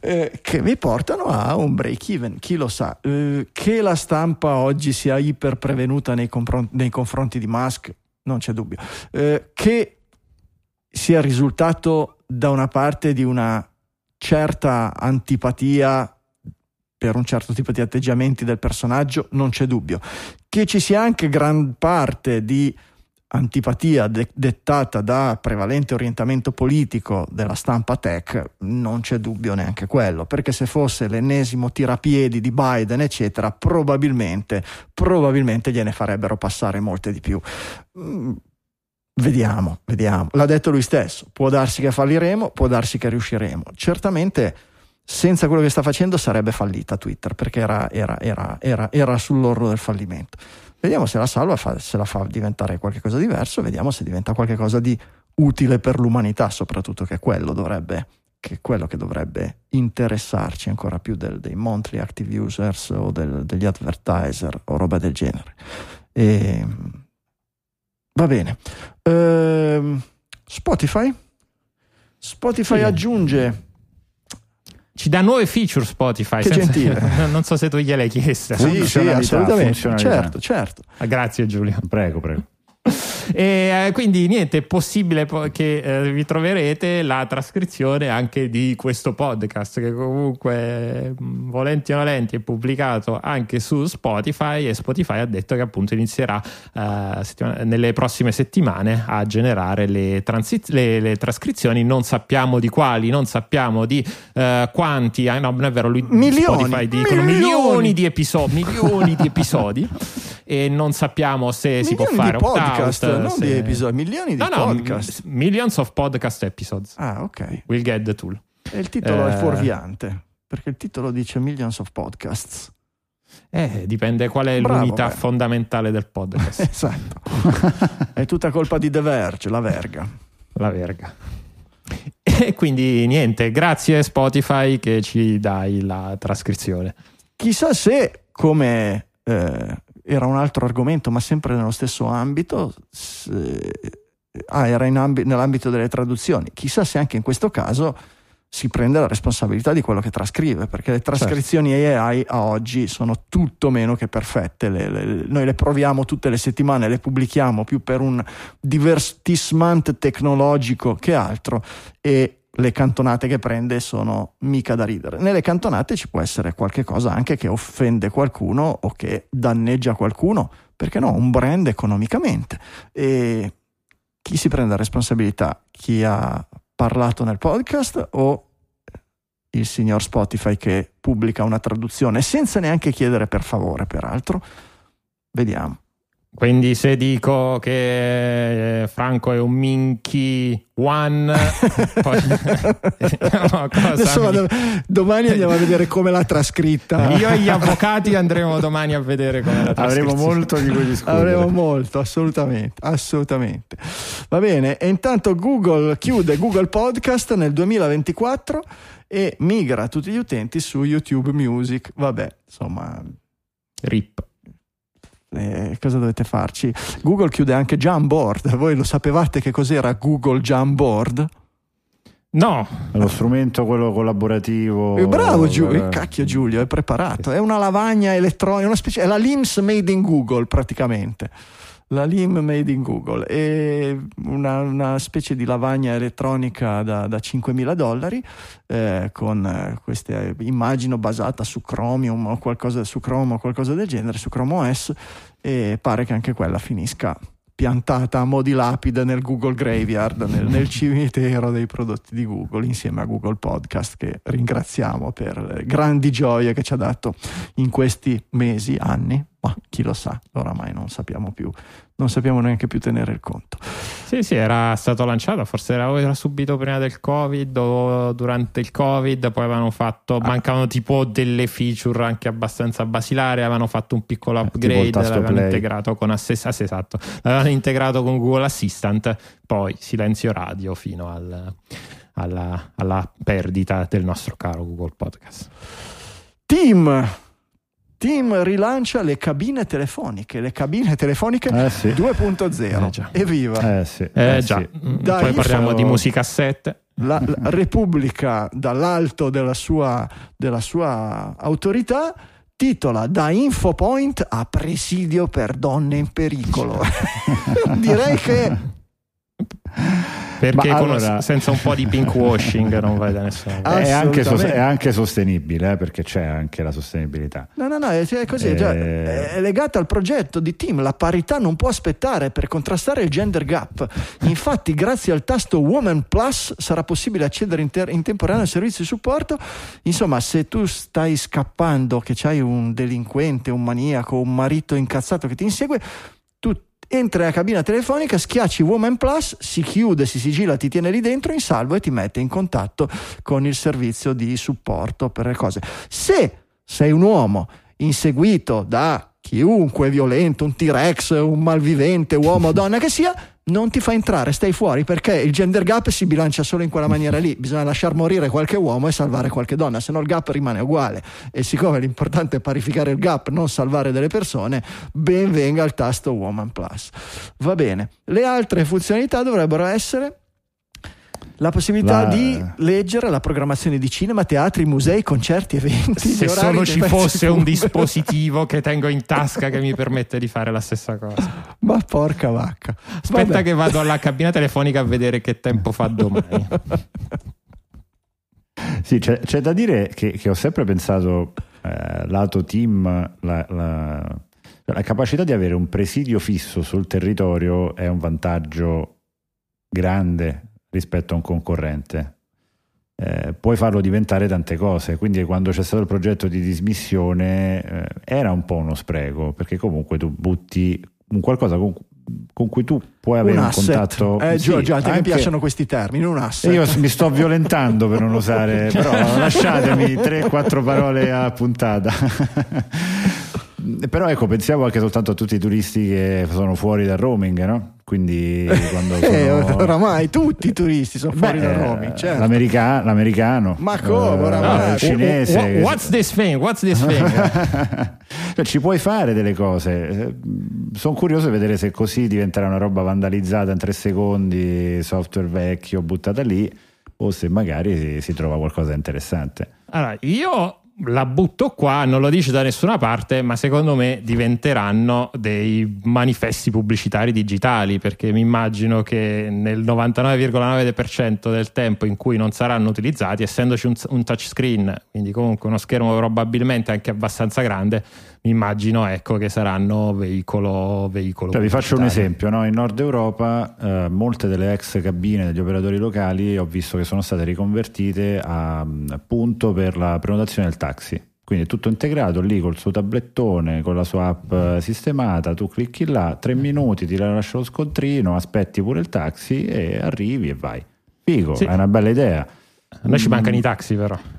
eh, che mi portano a un break even. Chi lo sa? Eh, che la stampa oggi sia iper prevenuta nei, compron- nei confronti di Musk, non c'è dubbio. Eh, che sia risultato da una parte di una certa antipatia per un certo tipo di atteggiamenti del personaggio, non c'è dubbio. Che ci sia anche gran parte di antipatia de- dettata da prevalente orientamento politico della stampa tech, non c'è dubbio neanche quello, perché se fosse l'ennesimo tirapiedi di Biden, eccetera, probabilmente, probabilmente gliene farebbero passare molte di più. Mm, vediamo, vediamo. L'ha detto lui stesso, può darsi che falliremo, può darsi che riusciremo. Certamente senza quello che sta facendo sarebbe fallita Twitter perché era, era, era, era sull'orlo del fallimento. Vediamo se la salva, fa, se la fa diventare qualcosa di diverso, vediamo se diventa qualcosa di utile per l'umanità, soprattutto che quello dovrebbe, che è quello che dovrebbe interessarci ancora più del, dei monthly active users o del, degli advertiser o roba del genere. E, va bene. Uh, Spotify? Spotify sì. aggiunge ci dà nuove feature Spotify. Che senza... gentile. non so se tu gliele hai chieste. Sì, sì, assolutamente. Certo, certo. Ah, grazie Giulio. Prego, prego. E eh, quindi niente, è possibile che eh, vi troverete la trascrizione anche di questo podcast che comunque volenti o nolenti è pubblicato anche su Spotify e Spotify ha detto che appunto inizierà eh, nelle prossime settimane a generare le, transiz- le, le, trascrizioni, non sappiamo di quali, non sappiamo di eh, quanti, ah, no non è vero, lui, milioni, Spotify dicono milioni, milioni di episodi, milioni di episodi. E non sappiamo se milioni si può fare podcast non se... di episodi, milioni di no, podcast. No, millions of podcast episodes. Ah, ok. We'll get the tool. E il titolo eh... è fuorviante, perché il titolo dice millions of podcasts. Eh, dipende qual è Bravo, l'unità beh. fondamentale del podcast. esatto. è tutta colpa di The Verge, la verga. La verga. E quindi niente, grazie Spotify che ci dai la trascrizione. Chissà se, come eh, era un altro argomento, ma sempre nello stesso ambito. Ah, era ambi- nell'ambito delle traduzioni. Chissà se anche in questo caso si prende la responsabilità di quello che trascrive, perché le trascrizioni certo. AI a oggi sono tutto meno che perfette. Le, le, noi le proviamo tutte le settimane, le pubblichiamo più per un divertissement tecnologico che altro e le cantonate che prende sono mica da ridere. Nelle cantonate ci può essere qualche cosa anche che offende qualcuno o che danneggia qualcuno, perché no, un brand economicamente. E chi si prende la responsabilità? Chi ha parlato nel podcast o il signor Spotify che pubblica una traduzione senza neanche chiedere per favore, peraltro? Vediamo. Quindi se dico che eh, Franco è un minky one, poi no, Insomma, mi... domani andiamo a vedere come l'ha trascritta. Io e gli avvocati andremo domani a vedere come l'ha trascritta. Avremo molto di cui discutere. Avremo molto, assolutamente, assolutamente. Va bene, e intanto Google chiude Google Podcast nel 2024 e migra tutti gli utenti su YouTube Music. Vabbè, insomma... RIP eh, cosa dovete farci? Google chiude anche Jamboard. Voi lo sapevate che cos'era Google Jamboard? No, è lo strumento quello collaborativo. Eh, bravo Giulio, eh. cacchio Giulio, è preparato. È una lavagna elettronica, una specie, è la LIMS made in Google praticamente la LIM made in Google. È una, una specie di lavagna elettronica da, da 5.000 dollari eh, con queste immagino basata su Chromium o qualcosa su Chrome o qualcosa del genere su Chrome OS e pare che anche quella finisca piantata a mo' di lapide nel Google Graveyard, nel, nel, cimitero dei prodotti di Google, insieme a Google Podcast, che ringraziamo per le grandi gioie che ci ha dato in questi mesi, anni, ma chi lo sa, oramai non sappiamo più, non sappiamo neanche più tenere il conto. Sì, sì, era stato lanciato, forse era, era subito prima del Covid o durante il Covid, poi avevano fatto, ah. mancavano tipo delle feature anche abbastanza basilari, avevano fatto un piccolo eh, upgrade, l'avevano play. integrato con Assess, esatto, l'avevano integrato con Google Assistant, poi silenzio radio fino al, alla, alla perdita del nostro caro Google Podcast. Team Team rilancia le cabine telefoniche, le cabine telefoniche eh sì. 2.0. Eh Evviva! Eh sì. Eh, già. Mm, Dai, Poi parliamo di musicassette. La, la Repubblica, dall'alto della sua, della sua autorità, titola Da Infopoint a presidio per donne in pericolo. Direi che perché allora... senza un po' di pink washing non vai da nessuna parte. È anche, è anche sostenibile, eh, perché c'è anche la sostenibilità. No, no, no, è, così, e... già, eh, è legata al progetto di team. La parità non può aspettare per contrastare il gender gap. Infatti, grazie al tasto Woman Plus sarà possibile accedere in, ter- in tempo reale al servizio di supporto. Insomma, se tu stai scappando, che c'hai un delinquente, un maniaco, un marito incazzato che ti insegue, entri nella cabina telefonica, schiacci Woman Plus, si chiude, si sigilla, ti tiene lì dentro in salvo e ti mette in contatto con il servizio di supporto per le cose. Se sei un uomo inseguito da chiunque violento, un T-Rex, un malvivente, uomo o donna che sia, non ti fa entrare, stai fuori perché il gender gap si bilancia solo in quella maniera lì. Bisogna lasciar morire qualche uomo e salvare qualche donna, se no il gap rimane uguale. E siccome l'importante è parificare il gap, non salvare delle persone, ben venga il tasto Woman Plus. Va bene. Le altre funzionalità dovrebbero essere la possibilità la... di leggere la programmazione di cinema, teatri, musei, concerti, eventi. Se solo ci fosse un dispositivo che tengo in tasca che mi permette di fare la stessa cosa. Ma porca vacca. Aspetta Vabbè. che vado alla cabina telefonica a vedere che tempo fa domani. sì, c'è, c'è, da dire che, che ho sempre pensato, eh, lato team, la, la, la capacità di avere un presidio fisso sul territorio è un vantaggio grande rispetto a un concorrente. Eh, puoi farlo diventare tante cose, quindi quando c'è stato il progetto di dismissione eh, era un po' uno spreco, perché comunque tu butti un qualcosa con, con cui tu puoi avere un, un contatto. Eh, sì, Giorgio, a te anche... piacciono questi termini, un asset. Io mi sto violentando per non usare, però lasciatemi 3-4 parole a puntata. però ecco, pensiamo anche soltanto a tutti i turisti che sono fuori dal roaming, no? Quindi quando eh, oramai tutti i turisti sono fuori Beh, dal roaming, certo. L'america- l'americano. Ma come uh, oramai? il cinese. What's this thing? What's this thing? cioè, ci puoi fare delle cose. Eh, sono curioso di vedere se così diventerà una roba vandalizzata in tre secondi, software vecchio buttata lì, o se magari si, si trova qualcosa di interessante. Allora, io la butto qua, non lo dice da nessuna parte, ma secondo me diventeranno dei manifesti pubblicitari digitali, perché mi immagino che nel 99,9% del tempo in cui non saranno utilizzati, essendoci un, un touchscreen, quindi comunque uno schermo probabilmente anche abbastanza grande, mi immagino ecco, che saranno veicolo, veicolo cioè, vi faccio un esempio, no? in Nord Europa eh, molte delle ex cabine degli operatori locali ho visto che sono state riconvertite a, a punto per la prenotazione del taxi. Quindi è tutto integrato lì col suo tablettone, con la sua app eh, sistemata, tu clicchi là, tre minuti, ti lascia lo scontrino, aspetti pure il taxi e arrivi e vai. Figo, sì. è una bella idea. A noi ci mancano i taxi però.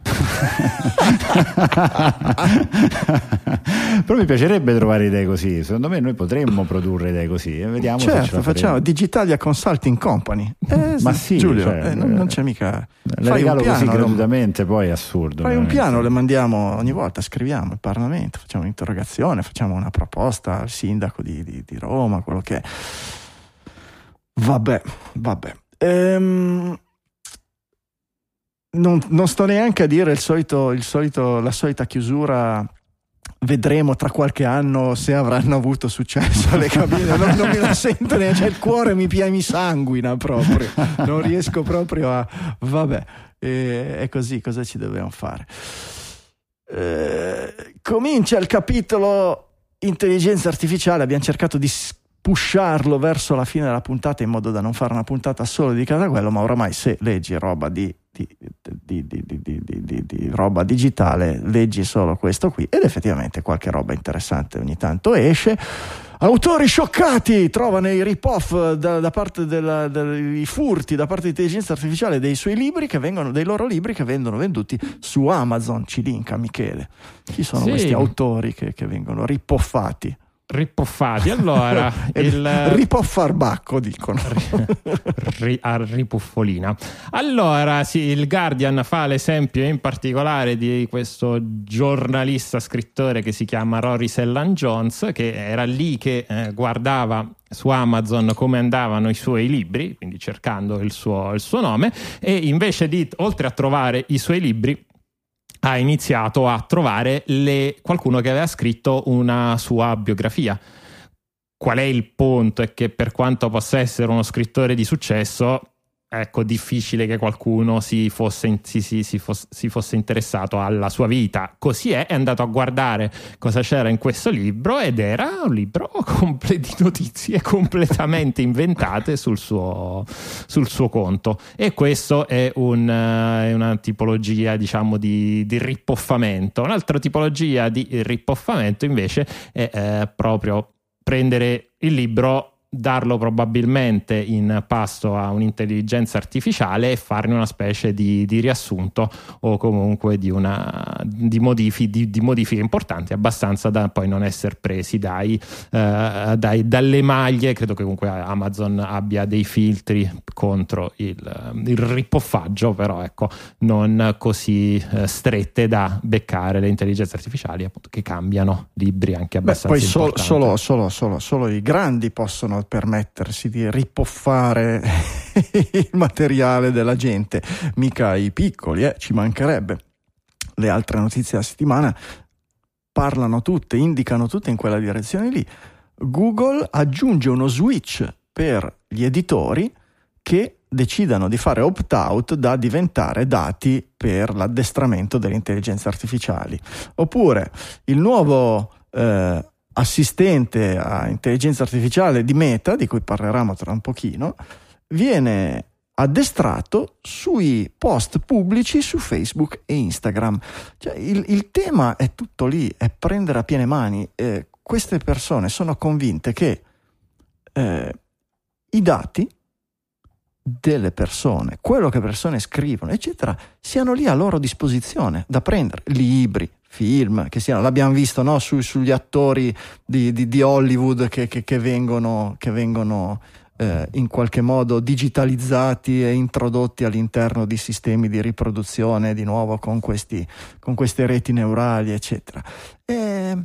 Però mi piacerebbe trovare idee così. Secondo me noi potremmo produrre idee così. Eh, vediamo certo, se ce la facciamo Digitalia Consulting Company. Eh, Ma sì, Giulio, cioè, eh, non, non, c'è mica. Le regalo piano, così gratuitamente, poi è assurdo. Fai veramente. un piano, le mandiamo ogni volta, scriviamo al Parlamento, facciamo un'interrogazione, facciamo una proposta al sindaco di, di, di Roma, quello che è. Vabbè, vabbè. Ehm, non, non, sto neanche a dire il solito, il solito, la solita chiusura. Vedremo tra qualche anno se avranno avuto successo le cabine. Non, non me la sento neanche, cioè il cuore mi, mi sanguina proprio. Non riesco proprio a. Vabbè, eh, è così. Cosa ci dobbiamo fare? Eh, comincia il capitolo intelligenza artificiale. Abbiamo cercato di pusharlo verso la fine della puntata in modo da non fare una puntata solo dedicata a quello, ma oramai se leggi roba di, di, di, di, roba digitale, leggi solo questo qui ed effettivamente qualche roba interessante ogni tanto esce. Autori scioccati trovano i rip-off da, da parte della, dei furti da parte dell'intelligenza artificiale dei suoi libri che vengono, dei loro libri che vengono venduti su Amazon. Ci linka Michele. Chi sono sì. questi autori che, che vengono ripoffati? Ripoffati. Allora, il ripoffarbacco dicono ri, a ripuffolina. Allora, sì, il Guardian fa l'esempio in particolare di questo giornalista scrittore che si chiama Rory Sellan Jones, che era lì che eh, guardava su Amazon come andavano i suoi libri, quindi cercando il suo, il suo nome, e invece di, oltre a trovare i suoi libri, ha iniziato a trovare le, qualcuno che aveva scritto una sua biografia. Qual è il punto? È che per quanto possa essere uno scrittore di successo, ecco, difficile che qualcuno si fosse, si, si, si, fosse, si, fosse, interessato alla sua vita. Così è, è andato a guardare cosa c'era in questo libro ed era un libro comple- di notizie completamente inventate sul suo, sul suo conto. E questo è, un, una tipologia, diciamo, di, di, ripoffamento. Un'altra tipologia di ripoffamento invece è eh, proprio prendere il libro darlo probabilmente in pasto a un'intelligenza artificiale e farne una specie di, di riassunto o comunque di, una, di, modifi, di, di, modifiche importanti abbastanza da poi non essere presi dai, eh, dai, dalle maglie. Credo che comunque Amazon abbia dei filtri contro il, il ripoffaggio però ecco non così eh, strette da beccare le intelligenze artificiali appunto che cambiano libri anche abbastanza Beh, poi solo, solo, solo, solo, solo i grandi possono permettersi di ripoffare il materiale della gente, mica i piccoli, eh, ci mancherebbe. Le altre notizie della settimana parlano tutte, indicano tutte in quella direzione lì. Google aggiunge uno switch per gli editori che decidano di fare opt-out da diventare dati per l'addestramento delle intelligenze artificiali. Oppure il nuovo eh, assistente a intelligenza artificiale di Meta, di cui parleremo tra un pochino, viene addestrato sui post pubblici su Facebook e Instagram. Cioè, il, il, tema è tutto lì, è prendere a piene mani. Eh, queste persone sono convinte che eh, i dati delle persone, quello che persone scrivono, eccetera, siano lì a loro disposizione da prendere, libri, film, che siano, l'abbiamo visto no? Su, sugli attori di, di, di Hollywood che, che, che, vengono, che vengono eh, in qualche modo digitalizzati e introdotti all'interno di sistemi di riproduzione, di nuovo con, questi, con queste reti neurali, eccetera. E,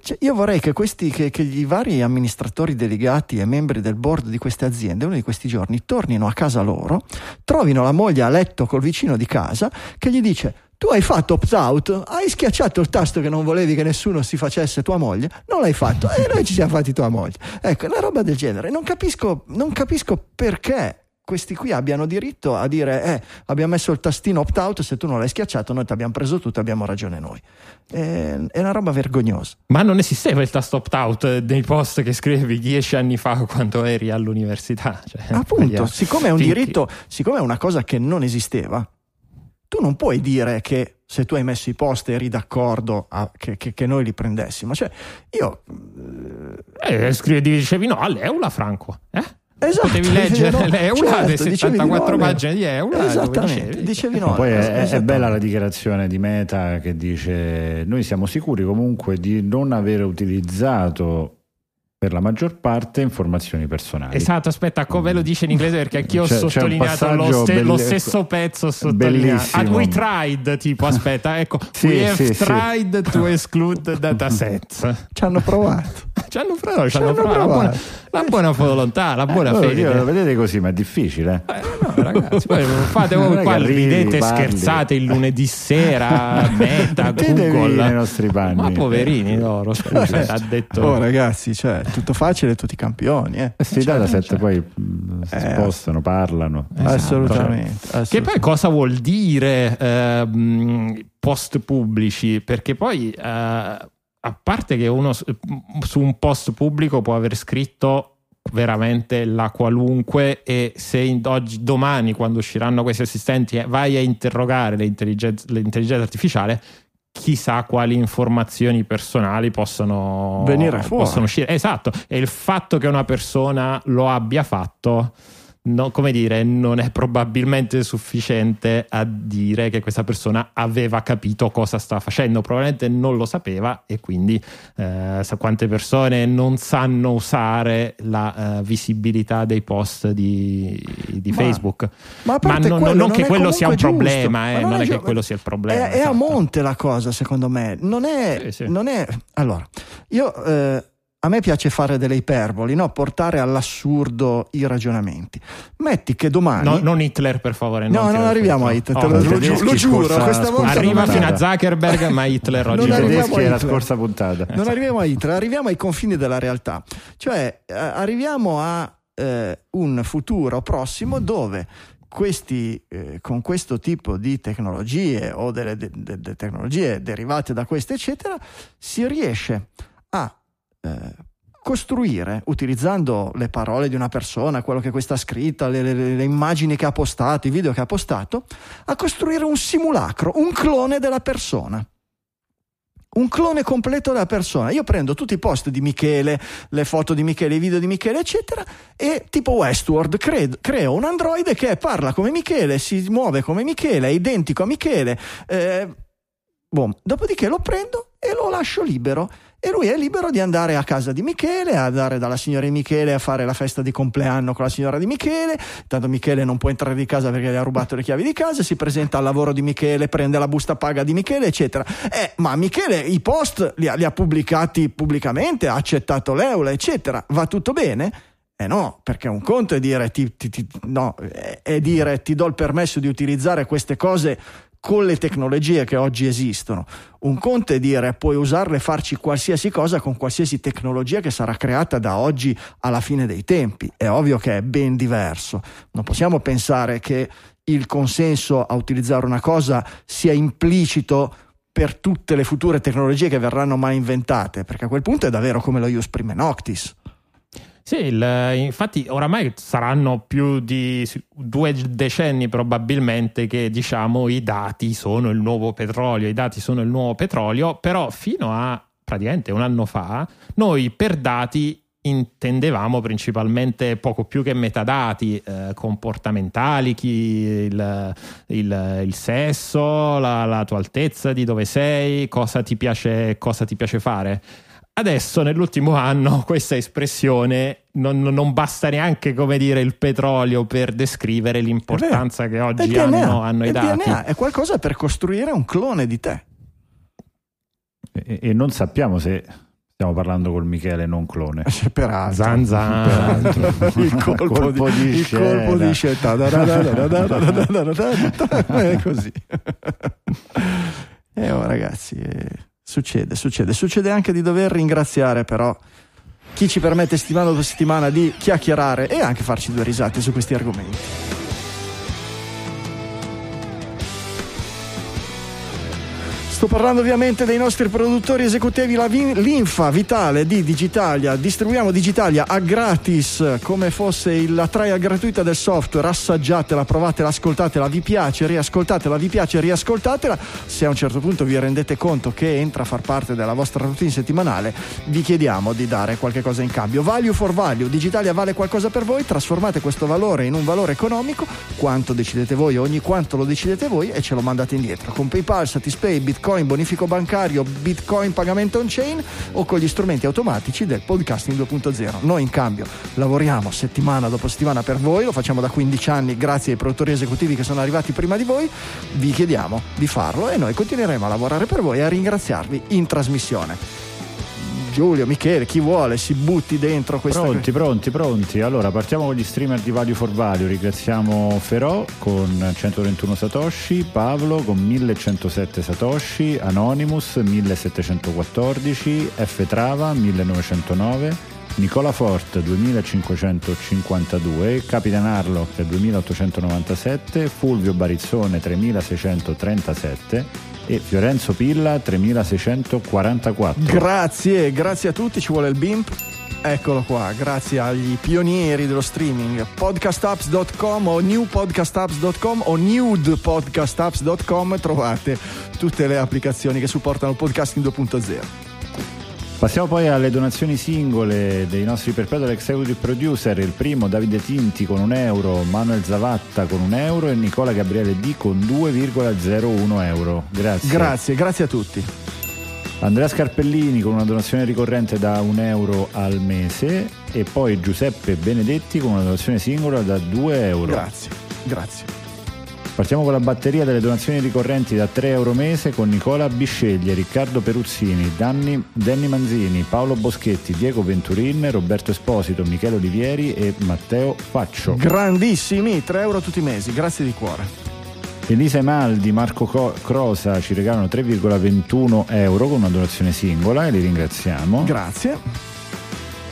cioè, io vorrei che, questi, che, che i vari amministratori delegati e membri del board di queste aziende uno di questi giorni tornino a casa loro, trovino la moglie a letto col vicino di casa che gli dice Tu hai fatto opt-out, hai schiacciato il tasto che non volevi che nessuno si facesse tua moglie, non l'hai fatto e noi ci siamo fatti tua moglie. Ecco, una roba del genere. Non capisco, non capisco perché questi qui abbiano diritto a dire eh, abbiamo messo il tastino opt-out, se tu non l'hai schiacciato noi ti abbiamo preso tutto, abbiamo ragione noi. È, è una roba vergognosa. Ma non esisteva il tasto opt-out nei post che scrivevi dieci anni fa quando eri all'università. Cioè, Appunto, siccome è un diritto, siccome è una cosa che non esisteva, tu non puoi dire che se tu hai messo i post eri d'accordo a, che, che, che, noi li prendessimo. Cioè, io... Eh, scrive, dicevi no all'Eula, Franco. Eh? Esatto, potevi leggere no, l'Eula, certo, le 74 pagine di Eula. Esattamente, dicevi, dicevi no. Poi è, è, bella la dichiarazione di Meta che dice: Noi siamo sicuri comunque di non aver utilizzato per la maggior parte informazioni personali. Esatto, aspetta, come lo dice in inglese perché anch'io c'è, ho sottolineato lo, ste- lo, stesso pezzo sottolineato. And we tried, tipo, aspetta, ecco, sì, we have sì, tried sì. to exclude datasets. Ci hanno provato. ci hanno provato, ci hanno provato. provato. La, buona, la buona volontà, la buona eh, fede. Lo vedete così, ma è difficile. Eh, no, ragazzi, poi fate voi qua, ridete, scherzate il lunedì sera, Meta, Google. nei nostri panni. Ma poverini loro, cioè, ha detto... Oh ragazzi, cioè tutto facile, tutti campioni. Eh. Cioè, dataset cioè. poi mm, si eh, spostano, parlano. Esatto. Assolutamente, assolutamente, Che poi cosa vuol dire eh, post pubblici? Perché poi eh, a parte che uno su un post pubblico può aver scritto veramente la qualunque e se oggi, domani quando usciranno questi assistenti eh, vai a interrogare l'intelligenza, l'intelligenza artificiale chissà quali informazioni personali possono venire fuori. Possono uscire. Esatto, e il fatto che una persona lo abbia fatto no, come dire, non è probabilmente sufficiente a dire che questa persona aveva capito cosa stava facendo, probabilmente non lo sapeva e quindi eh, sa quante persone non sanno usare la uh, visibilità dei post di, di ma, Facebook. Ma, ma non, quello, non, che quello sia un giusto. problema, eh, non, non, è, che quello sia il problema. È, è a esatto. monte la cosa, secondo me. Non è. Sì, sì. Non è allora, io. Eh, a me piace fare delle iperboli, no? portare all'assurdo i ragionamenti. Metti che domani. No, non Hitler, per favore. No, non arriviamo a Hitler, oh, lo, lo, gi- lo giuro. Scorsa, questa volta arriva fino a Zuckerberg, ma Hitler oggi non arriviamo a la scorsa puntata. Non arriviamo a Hitler, arriviamo ai confini della realtà. Cioè, eh, arriviamo a eh, un futuro prossimo dove questi, eh, con questo tipo di tecnologie o delle, de, de, de tecnologie derivate da queste, eccetera, si riesce a eh, costruire, utilizzando le parole di una persona, quello che questa ha scritto, le, le, le, immagini che ha postato, i video che ha postato, a costruire un simulacro, un clone della persona. Un clone completo della persona. Io prendo tutti i post di Michele, le foto di Michele, i video di Michele, eccetera, e tipo Westworld creo, creo un androide che parla come Michele, si muove come Michele, è identico a Michele. Eh, boom. Dopodiché lo prendo e lo lascio libero e lui è libero di andare a casa di Michele, andare dalla signora di Michele a fare la festa di compleanno con la signora di Michele, tanto Michele non può entrare di casa perché gli ha rubato le chiavi di casa, si presenta al lavoro di Michele, prende la busta paga di Michele, eccetera. Eh, ma Michele i post li ha, li ha pubblicati pubblicamente, ha accettato l'eula, eccetera. Va tutto bene? Eh no, perché un conto è dire ti, ti, ti, no, è dire ti do il permesso di utilizzare queste cose con le tecnologie che oggi esistono. Un conto è dire puoi usarle e farci qualsiasi cosa con qualsiasi tecnologia che sarà creata da oggi alla fine dei tempi. È ovvio che è ben diverso. Non possiamo pensare che il consenso a utilizzare una cosa sia implicito per tutte le future tecnologie che verranno mai inventate, perché a quel punto è davvero come lo ius prime noctis. Sì, il, infatti oramai saranno più di due decenni probabilmente che diciamo i dati sono il nuovo petrolio, i dati sono il nuovo petrolio, però fino a praticamente un anno fa noi per dati intendevamo principalmente poco più che metadati eh, comportamentali, il, il, il, sesso, la, la, tua altezza, di dove sei, cosa ti piace, cosa ti piace fare. Adesso nell'ultimo anno questa espressione non, non, basta neanche come dire il petrolio per descrivere l'importanza che oggi hanno, hanno i dati. DNA è qualcosa per costruire un clone di te. E, e non sappiamo se stiamo parlando col Michele non clone. Peraltro. Zanzan. il colpo, colpo di, di, il colpo di scena. È così. Eh, oh, ragazzi, eh, succede, succede. Succede anche di dover ringraziare però chi ci permette settimana dopo settimana di chiacchierare e anche farci due risate su questi argomenti. Sto parlando ovviamente dei nostri produttori esecutivi, la Vi- linfa vitale di Digitalia. Distribuiamo Digitalia a gratis, come fosse la trial gratuita del software. Assaggiatela, provatela, ascoltatela, vi piace, riascoltatela, vi piace, riascoltatela. Se a un certo punto vi rendete conto che entra a far parte della vostra routine settimanale, vi chiediamo di dare qualche cosa in cambio. Value for value, Digitalia vale qualcosa per voi, trasformate questo valore in un valore economico, quanto decidete voi, ogni quanto lo decidete voi e ce lo mandate indietro. Con PayPal, Satispay, Bitcoin, bonifico bancario, Bitcoin, pagamento on chain o con gli strumenti automatici del podcasting 2.0. Noi in cambio lavoriamo settimana dopo settimana per voi, lo facciamo da 15 anni grazie ai produttori esecutivi che sono arrivati prima di voi, vi chiediamo di farlo e noi continueremo a lavorare per voi e a ringraziarvi in trasmissione. Giulio, Michele, chi vuole si butti dentro questa Pronti, pronti, pronti. Allora, partiamo con gli streamer di Value for Value. Ringraziamo Ferò con 131 Satoshi, Pavlo con 1107 Satoshi, Anonymous 1714, F Trava 1909, Nicola Fort 2552, Capitan Harlock 2897, Fulvio Barizzone 3637 e Fiorenzo Pilla 3644. Grazie, grazie a tutti, ci vuole il BIMP. Eccolo qua, grazie agli pionieri dello streaming. Podcastapps.com o newpodcastapps.com o newdpodcastapps.com trovate tutte le applicazioni che supportano il podcasting 2.0. Passiamo poi alle donazioni singole dei nostri perpetual executive producer. Il primo Davide Tinti con un euro, Manuel Zavatta con un euro e Nicola Gabriele D con 2,01 euro. Grazie. Grazie, grazie a tutti. Andrea Scarpellini con una donazione ricorrente da un euro al mese e poi Giuseppe Benedetti con una donazione singola da 2 euro. Grazie, grazie. Partiamo con la batteria delle donazioni ricorrenti da 3 euro mese con Nicola Bisceglie, Riccardo Peruzzini, Danni, Danny Manzini, Paolo Boschetti, Diego Venturin, Roberto Esposito, Michele Olivieri e Matteo Faccio. Grandissimi, 3 euro tutti i mesi, grazie di cuore. Elisa Emaldi, Marco Co- Crosa ci regalano 3,21 euro con una donazione singola e li ringraziamo. Grazie.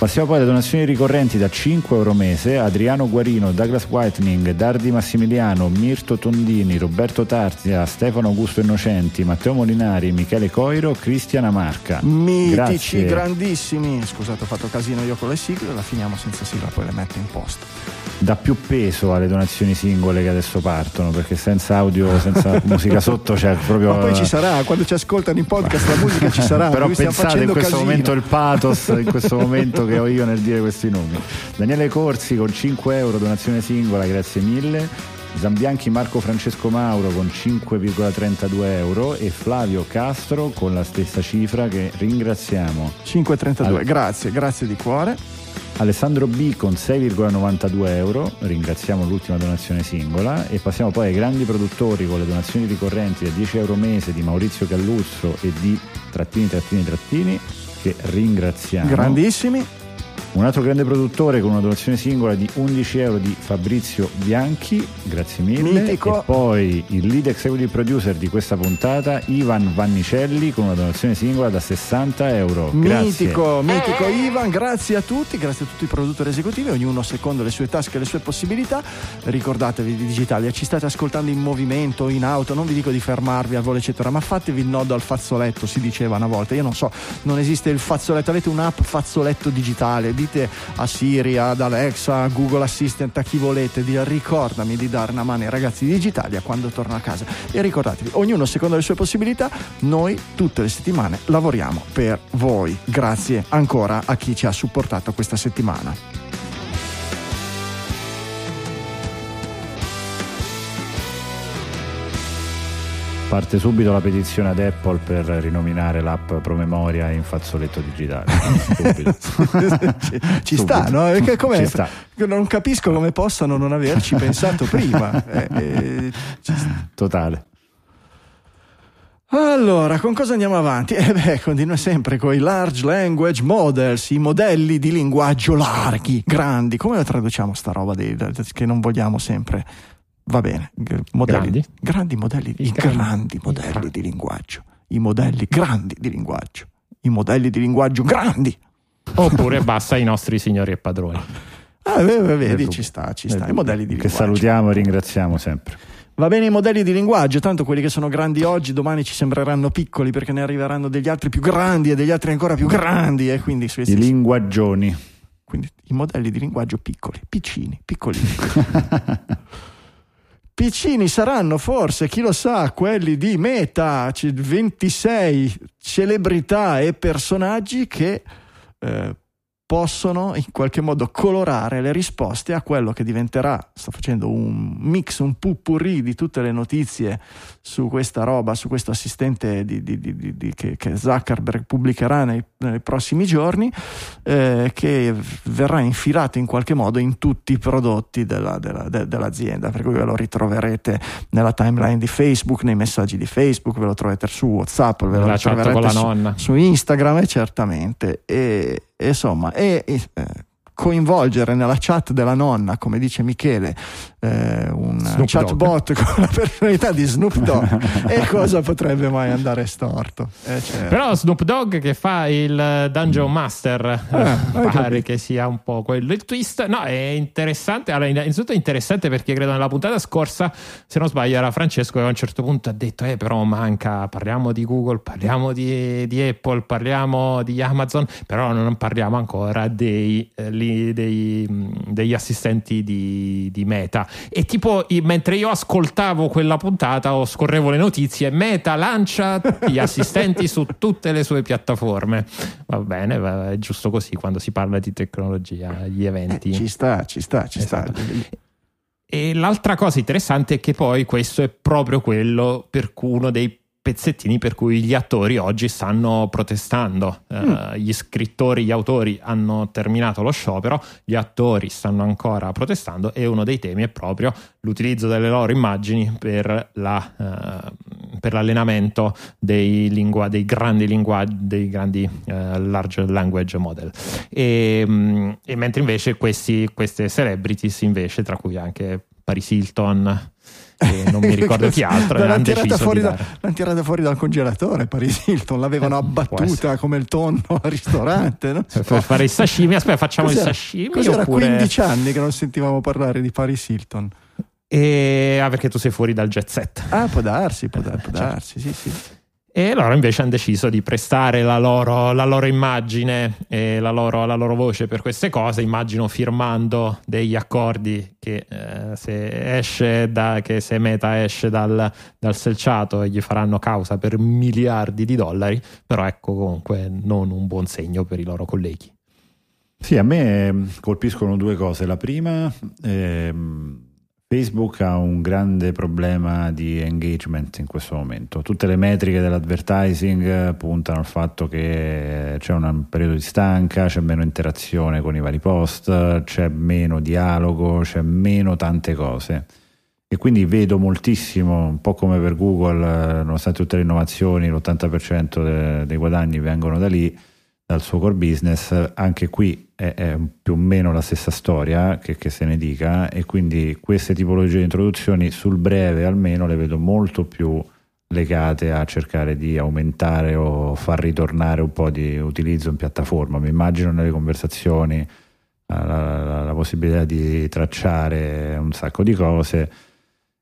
Passiamo poi alle donazioni ricorrenti da 5 euro mese, Adriano Guarino, Douglas Whitening, Dardi Massimiliano, Mirto Tondini, Roberto Tarzia, Stefano Augusto Innocenti, Matteo Molinari, Michele Coiro, Cristian Amarca. Mitici, Grazie. grandissimi. Scusate, ho fatto casino io con le sigle, la finiamo senza sigla, poi le metto in posto. Dà più peso alle donazioni singole che adesso partono, perché senza audio, senza musica sotto c'è proprio... Ma poi ci sarà, quando ci ascoltano in podcast la musica ci sarà. Però pensate in questo casino. momento il pathos, in questo momento che ho io nel dire questi nomi. Daniele Corsi con 5 euro, donazione singola, grazie mille. Zambianchi Marco Francesco Mauro con 5,32 euro e Flavio Castro con la stessa cifra che ringraziamo. 5,32, Allora. grazie, grazie di cuore. Alessandro B con 6,92 euro, ringraziamo l'ultima donazione singola e passiamo poi ai grandi produttori con le donazioni ricorrenti da 10 euro mese di Maurizio Galluzzo e di trattini trattini trattini che ringraziamo. Grandissimi. Un altro grande produttore con una donazione singola di 11 euro di Fabrizio Bianchi, grazie mille. Mitico. E poi il lead executive producer di questa puntata, Ivan Vannicelli, con una donazione singola da 60 euro. Grazie. Mitico, mitico Ivan, grazie a tutti, grazie a tutti i produttori esecutivi, ognuno secondo le sue tasche e le sue possibilità. Ricordatevi di Digitalia, ci state ascoltando in movimento, in auto, non vi dico di fermarvi al volo eccetera, ma fatevi il nodo al fazzoletto, si diceva una volta. Io non so, non esiste il fazzoletto, avete un'app fazzoletto digitale, dite a Siri, ad Alexa, a Google Assistant, a chi volete, di ricordami di dare una mano ai ragazzi di Digitalia quando torno a casa. E ricordatevi, ognuno secondo le sue possibilità, noi tutte le settimane lavoriamo per voi. Grazie ancora a chi ci ha supportato questa settimana. Parte subito la petizione ad Apple per rinominare l'app Promemoria in fazzoletto digitale. Ci, sta, no? Perché com'è? Ci sta. Non capisco come possano non averci pensato prima. Eh, eh. Totale. Allora, con cosa andiamo avanti? Eh beh, continua sempre con i large language models, i modelli di linguaggio larghi, grandi. Come traduciamo sta roba dei, che non vogliamo sempre? Va bene, modelli, Grandi? grandi modelli, i I grandi. grandi modelli di linguaggio, i modelli grandi di linguaggio, i modelli di linguaggio grandi. Oppure basta i nostri signori e padroni. Ah, beh, beh, vedi, Nel ci sta, ci sta. I modelli di Che linguaggio. salutiamo e ringraziamo sempre. Va bene i modelli di linguaggio, tanto quelli che sono grandi oggi domani ci sembreranno piccoli perché ne arriveranno degli altri più grandi e degli altri ancora più grandi e quindi, I linguaggioni. quindi i modelli di linguaggio piccoli, piccini, piccolini. Piccini saranno forse, chi lo sa, quelli di Meta, c- 26 celebrità e personaggi che eh, possono in qualche modo colorare le risposte a quello che diventerà, sto facendo un mix, un pupurri di tutte le notizie su questa roba, su questo assistente di- di- di- che, che Zuckerberg pubblicherà nei, nei prossimi giorni, eh, che verrà infilato in qualche modo in tutti i prodotti della- della- de- dell'azienda, per cui ve lo ritroverete nella timeline di Facebook, nei messaggi di Facebook, ve lo troverete su WhatsApp, ve lo ritroverete su, su Instagram e certamente. E, e insomma e, e, eh, coinvolgere nella chat della nonna come dice Michele eh, un Snoop chatbot con la personalità di Snoop Dogg e cosa potrebbe mai andare storto Eh, certo. Però Snoop Dogg che fa il Dungeon Master eh, hai pare capito. che sia un po' quello il twist. No, è interessante. Allora, innanzitutto è interessante perché credo nella puntata scorsa, se non sbaglio, era Francesco che a un certo punto ha detto: Eh, però manca, parliamo di Google, parliamo di, di Apple, parliamo di Amazon, però non parliamo ancora dei, eh, dei, degli assistenti di, di Meta. E tipo, mentre io ascoltavo quella puntata o scorrevo le notizie, Meta lancia gli assistenti su tutte le sue piattaforme. Va bene, va- è giusto così quando si parla di tecnologia, gli eventi. Eh, ci sta ci sta ci Esatto. sta E l'altra cosa interessante è che poi questo è proprio quello per cui uno dei pezzettini per cui gli attori oggi stanno protestando. Eh, gli scrittori, gli autori hanno terminato lo sciopero, gli attori stanno ancora protestando e uno dei temi è proprio l'utilizzo delle loro immagini per, la, eh, per l'allenamento dei, lingua- dei grandi linguaggi, dei grandi eh, large language model. E, mm, e mentre invece questi, queste celebrities, invece, tra cui anche Paris Hilton e non mi ricordo chi altro, L'hanno hanno tirata, fuori da- l'hanno tirata fuori dal congelatore Paris Hilton l'avevano Eh, abbattuta come il tonno al ristorante no? per fare il sashimi. Aspetta, facciamo Cos'era? il sashimi. Cos'era oppure... 15 anni che non sentivamo parlare di Paris Hilton E... Ah, perché tu sei fuori dal jet set. ah può darsi può, dar- può Certo. darsi sì sì E loro invece hanno deciso di prestare la loro, la loro immagine e la loro, la loro voce per queste cose, immagino firmando degli accordi che eh, se da, che se Meta esce dal, dal selciato gli faranno causa per miliardi di dollari, però ecco comunque non un buon segno per i loro colleghi. Sì, a me eh, colpiscono due cose. La prima, ehm, Facebook ha un grande problema di engagement in questo momento. Tutte le metriche dell'advertising eh, puntano al fatto che c'è un periodo di stanca, c'è meno interazione con i vari post, c'è meno dialogo, c'è meno tante cose. E quindi vedo moltissimo, un po' come per Google, eh, nonostante tutte le innovazioni, l'80% de- dei guadagni vengono da lì, dal suo core business, anche qui è, è più o meno la stessa storia che, che se ne dica e quindi queste tipologie di introduzioni sul breve almeno le vedo molto più legate a cercare di aumentare o far ritornare un po' di utilizzo in piattaforma. Mi immagino nelle conversazioni la, la- la possibilità di tracciare un sacco di cose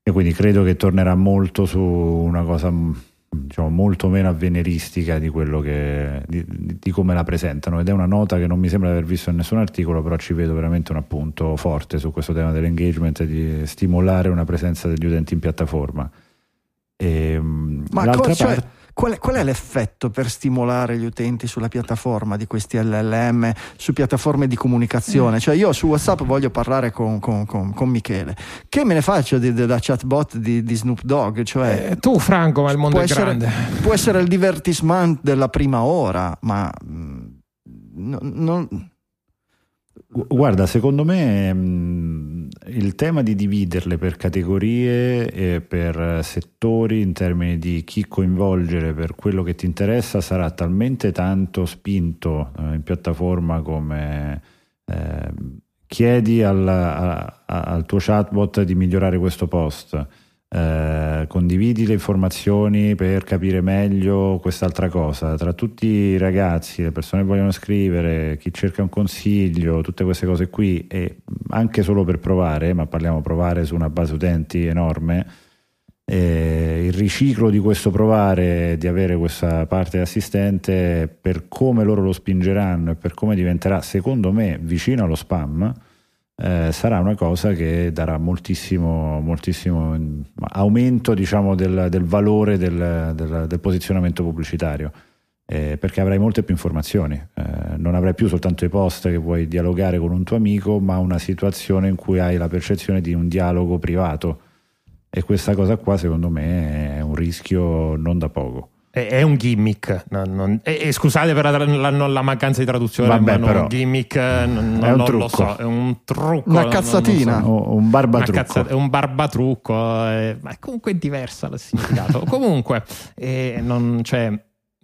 e quindi credo che tornerà molto su una cosa diciamo, molto meno avveniristica di quello che di, di- come la presentano. Ed è una nota che non mi sembra di aver visto in nessun articolo però ci vedo veramente un appunto forte su questo tema dell'engagement e di stimolare una presenza degli utenti in piattaforma. E, mh, Ma l'altra co- cioè, parte qual, è, qual è l'effetto per stimolare gli utenti sulla piattaforma di questi LLM, su piattaforme di comunicazione? Mm. Cioè io su WhatsApp voglio parlare con, con- con- con Michele. Che me ne faccio di- di- da chatbot di, di Snoop Dogg? Cioè, Eh, tu Franco, ma il mondo è essere, grande. può essere il divertissement della prima ora, ma... mm, no- Gu- Guarda, secondo me mh, il tema di dividerle per categorie e per settori in termini di chi coinvolgere per quello che ti interessa sarà talmente tanto spinto eh, in piattaforma come eh, chiedi al, a- al tuo chatbot di migliorare questo post. Eh, condividi le informazioni per capire meglio quest'altra cosa. Tra tutti i ragazzi, le persone che vogliono scrivere, chi cerca un consiglio, tutte queste cose qui, e anche solo per provare, ma parliamo provare su una base utenti enorme, eh, il riciclo di questo provare, di avere questa parte assistente, per come loro lo spingeranno e per come diventerà, secondo me, vicino allo spam, eh, sarà una cosa che darà moltissimo, moltissimo mm, aumento diciamo, del, del valore del, del- del posizionamento pubblicitario. eh, perché avrai molte più informazioni, Eh, non avrai più soltanto i post che puoi dialogare con un tuo amico, ma una situazione in cui hai la percezione di un dialogo privato. E questa cosa qua, secondo me, è un rischio non da poco. È, è un gimmick. non- non- e, e scusate per la, la- non- la mancanza di traduzione, Vabbè, ma non però, un gimmick eh, non, è un non lo trucco. so. È un trucco. Una non- non cazzatina. so. O- un barbatrucco. cazza- è un barbatrucco, eh, ma comunque è diversa il significato. comunque, eh, non, cioè,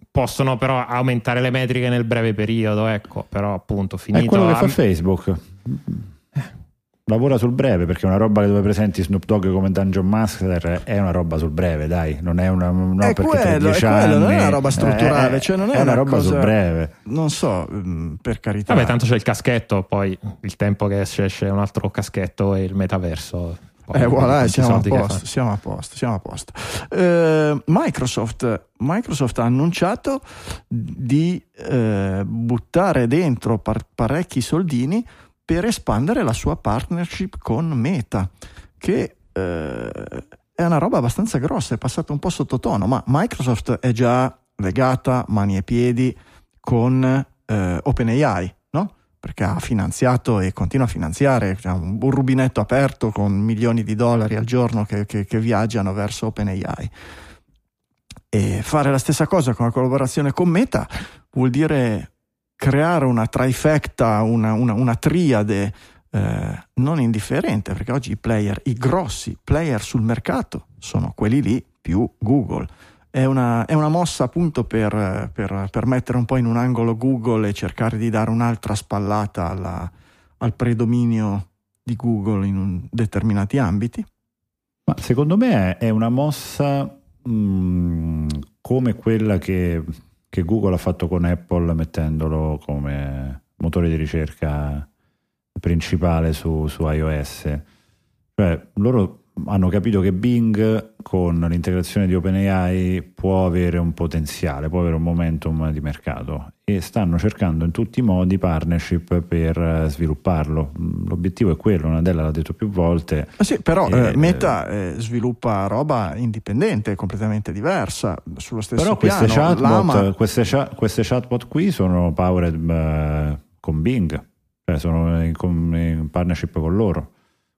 possono però aumentare le metriche nel breve periodo, ecco, però appunto finito. È quello che a- fa Facebook. Lavora sul breve perché una roba dove presenti Snoop Dogg come Dungeon Master è una roba sul breve, dai, non è una no, È quello, è quello, non è anni- una roba strutturale, eh, cioè non è una, una roba cosa- sul breve. Non so, mm, per carità. Vabbè, tanto c'è il caschetto, poi il tempo che esce, esce un altro caschetto e il metaverso. Poi Eh, voilà, siamo a che posto, siamo a posto, siamo a posto. Eh, Microsoft, Microsoft ha annunciato di eh, buttare dentro par- parecchi soldini per espandere la sua partnership con Meta, che eh, è una roba abbastanza grossa, è passata un po' sottotono, ma Microsoft è già legata mani e piedi con eh, OpenAI, no? Perché ha finanziato e continua a finanziare cioè, un, un rubinetto aperto con milioni di dollari al giorno che, che- che viaggiano verso OpenAI. E fare la stessa cosa con la collaborazione con Meta vuol dire creare una trifecta, una, una- una triade eh, non indifferente, perché oggi i player, i grossi player sul mercato sono quelli lì più Google. È una, è una mossa appunto per, per- per mettere un po' in un angolo Google e cercare di dare un'altra spallata alla- al predominio di Google in determinati ambiti. Ma secondo me è- una mossa mh, come quella che, che Google ha fatto con Apple mettendolo come motore di ricerca principale su, su iOS. Cioè, loro hanno capito che Bing con l'integrazione di OpenAI può avere un potenziale, può avere un momentum di mercato e stanno cercando in tutti i modi partnership per eh, svilupparlo. Mm, L'obiettivo è quello, Nadella l'ha detto più volte, Ah sì, però Eh, eh, Meta eh, sviluppa roba indipendente, completamente diversa, sullo stesso Però queste piano. chatbot, Lama- queste, queste chatbot qui sono powered eh, con Bing, cioè sono in, in partnership con loro.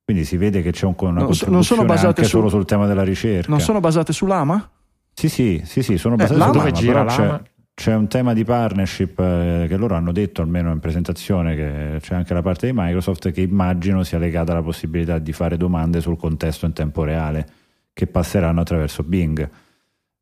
Quindi si vede che c'è un, una Non non sono basate anche su- solo sul tema della ricerca. non sono basate su Lama? Sì, sì, sì, sì, sono Eh, basate Lama- su Dove Lama, gira però c'è, Lama? C'è un tema di partnership eh, che loro hanno detto almeno in presentazione che c'è anche la parte di Microsoft che immagino sia legata alla possibilità di fare domande sul contesto in tempo reale che passeranno attraverso Bing.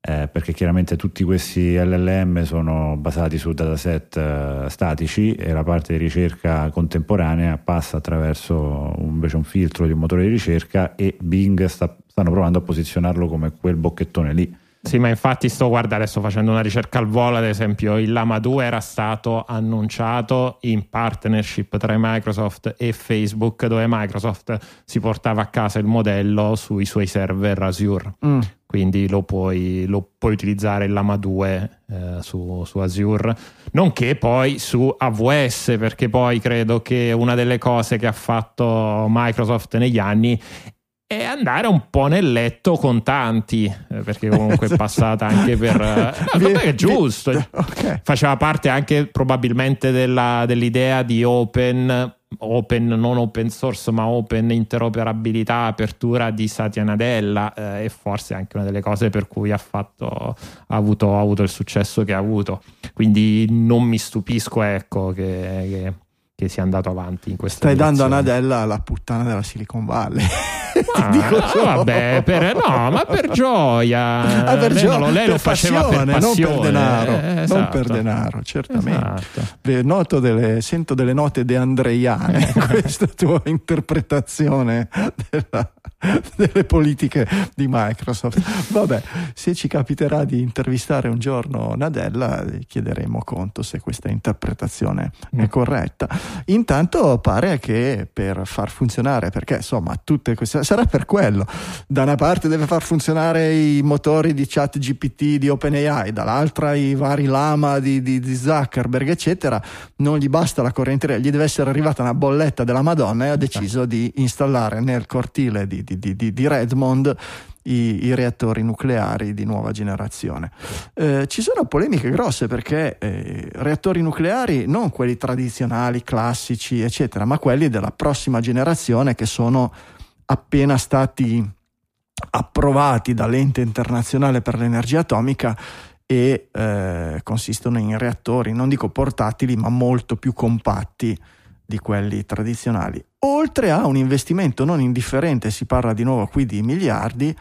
Eh, perché chiaramente tutti questi LLM sono basati su dataset eh, statici e la parte di ricerca contemporanea passa attraverso un- invece un filtro di un motore di ricerca e Bing sta- stanno provando a posizionarlo come quel bocchettone lì. Sì, ma infatti sto guardando, sto facendo una ricerca al volo, ad esempio il Lama 2 era stato annunciato in partnership tra Microsoft e Facebook, dove Microsoft si portava a casa il modello sui suoi server Azure. Mm. Quindi lo puoi, lo puoi utilizzare il Lama 2 eh, su, su Azure, nonché poi su AWS, perché poi credo che una delle cose che ha fatto Microsoft negli anni è andare un po' nel letto con tanti, eh, perché comunque è passata anche per... eh, no, è giusto, faceva parte anche probabilmente della- dell'idea di open, open, non open source, ma open interoperabilità, apertura di Satya Nadella eh, e forse anche una delle cose per cui ha, fatto, ha, avuto, ha avuto il successo che ha avuto. Quindi non mi stupisco ecco, che, che- che sia andato avanti in questa Stai dando a direzione. Nadella la puttana della Silicon Valley. Ah, Dico no, solo. vabbè, per, no, ma per gioia. Ah, per lei gio- non, lei lo per faceva passione, per passione. non per denaro, eh, non esatto. per denaro, certamente. Esatto. Delle- sento delle note deandreiane in questa tua interpretazione della- delle politiche di Microsoft. Vabbè, se ci capiterà di intervistare un giorno Nadella, eh, chiederemo conto se questa interpretazione Mm. è corretta. Intanto pare che per far funzionare, perché insomma, tutte queste sarà per quello. Da una parte deve far funzionare i motori di chat GPT di OpenAI, dall'altra i vari lama di, di- di Zuckerberg, eccetera. Non gli basta la corrente, gli deve essere arrivata una bolletta della Madonna e ha deciso di installare nel cortile di, di- Redmond i, i reattori nucleari di nuova generazione. Eh, ci sono polemiche grosse perché eh, reattori nucleari, non quelli tradizionali, classici, eccetera, ma quelli della prossima generazione che sono appena stati approvati dall'ente internazionale per l'energia atomica e eh, consistono in reattori, non dico portatili, ma molto più compatti di quelli tradizionali. Oltre a un investimento non indifferente, si parla di nuovo qui di miliardi,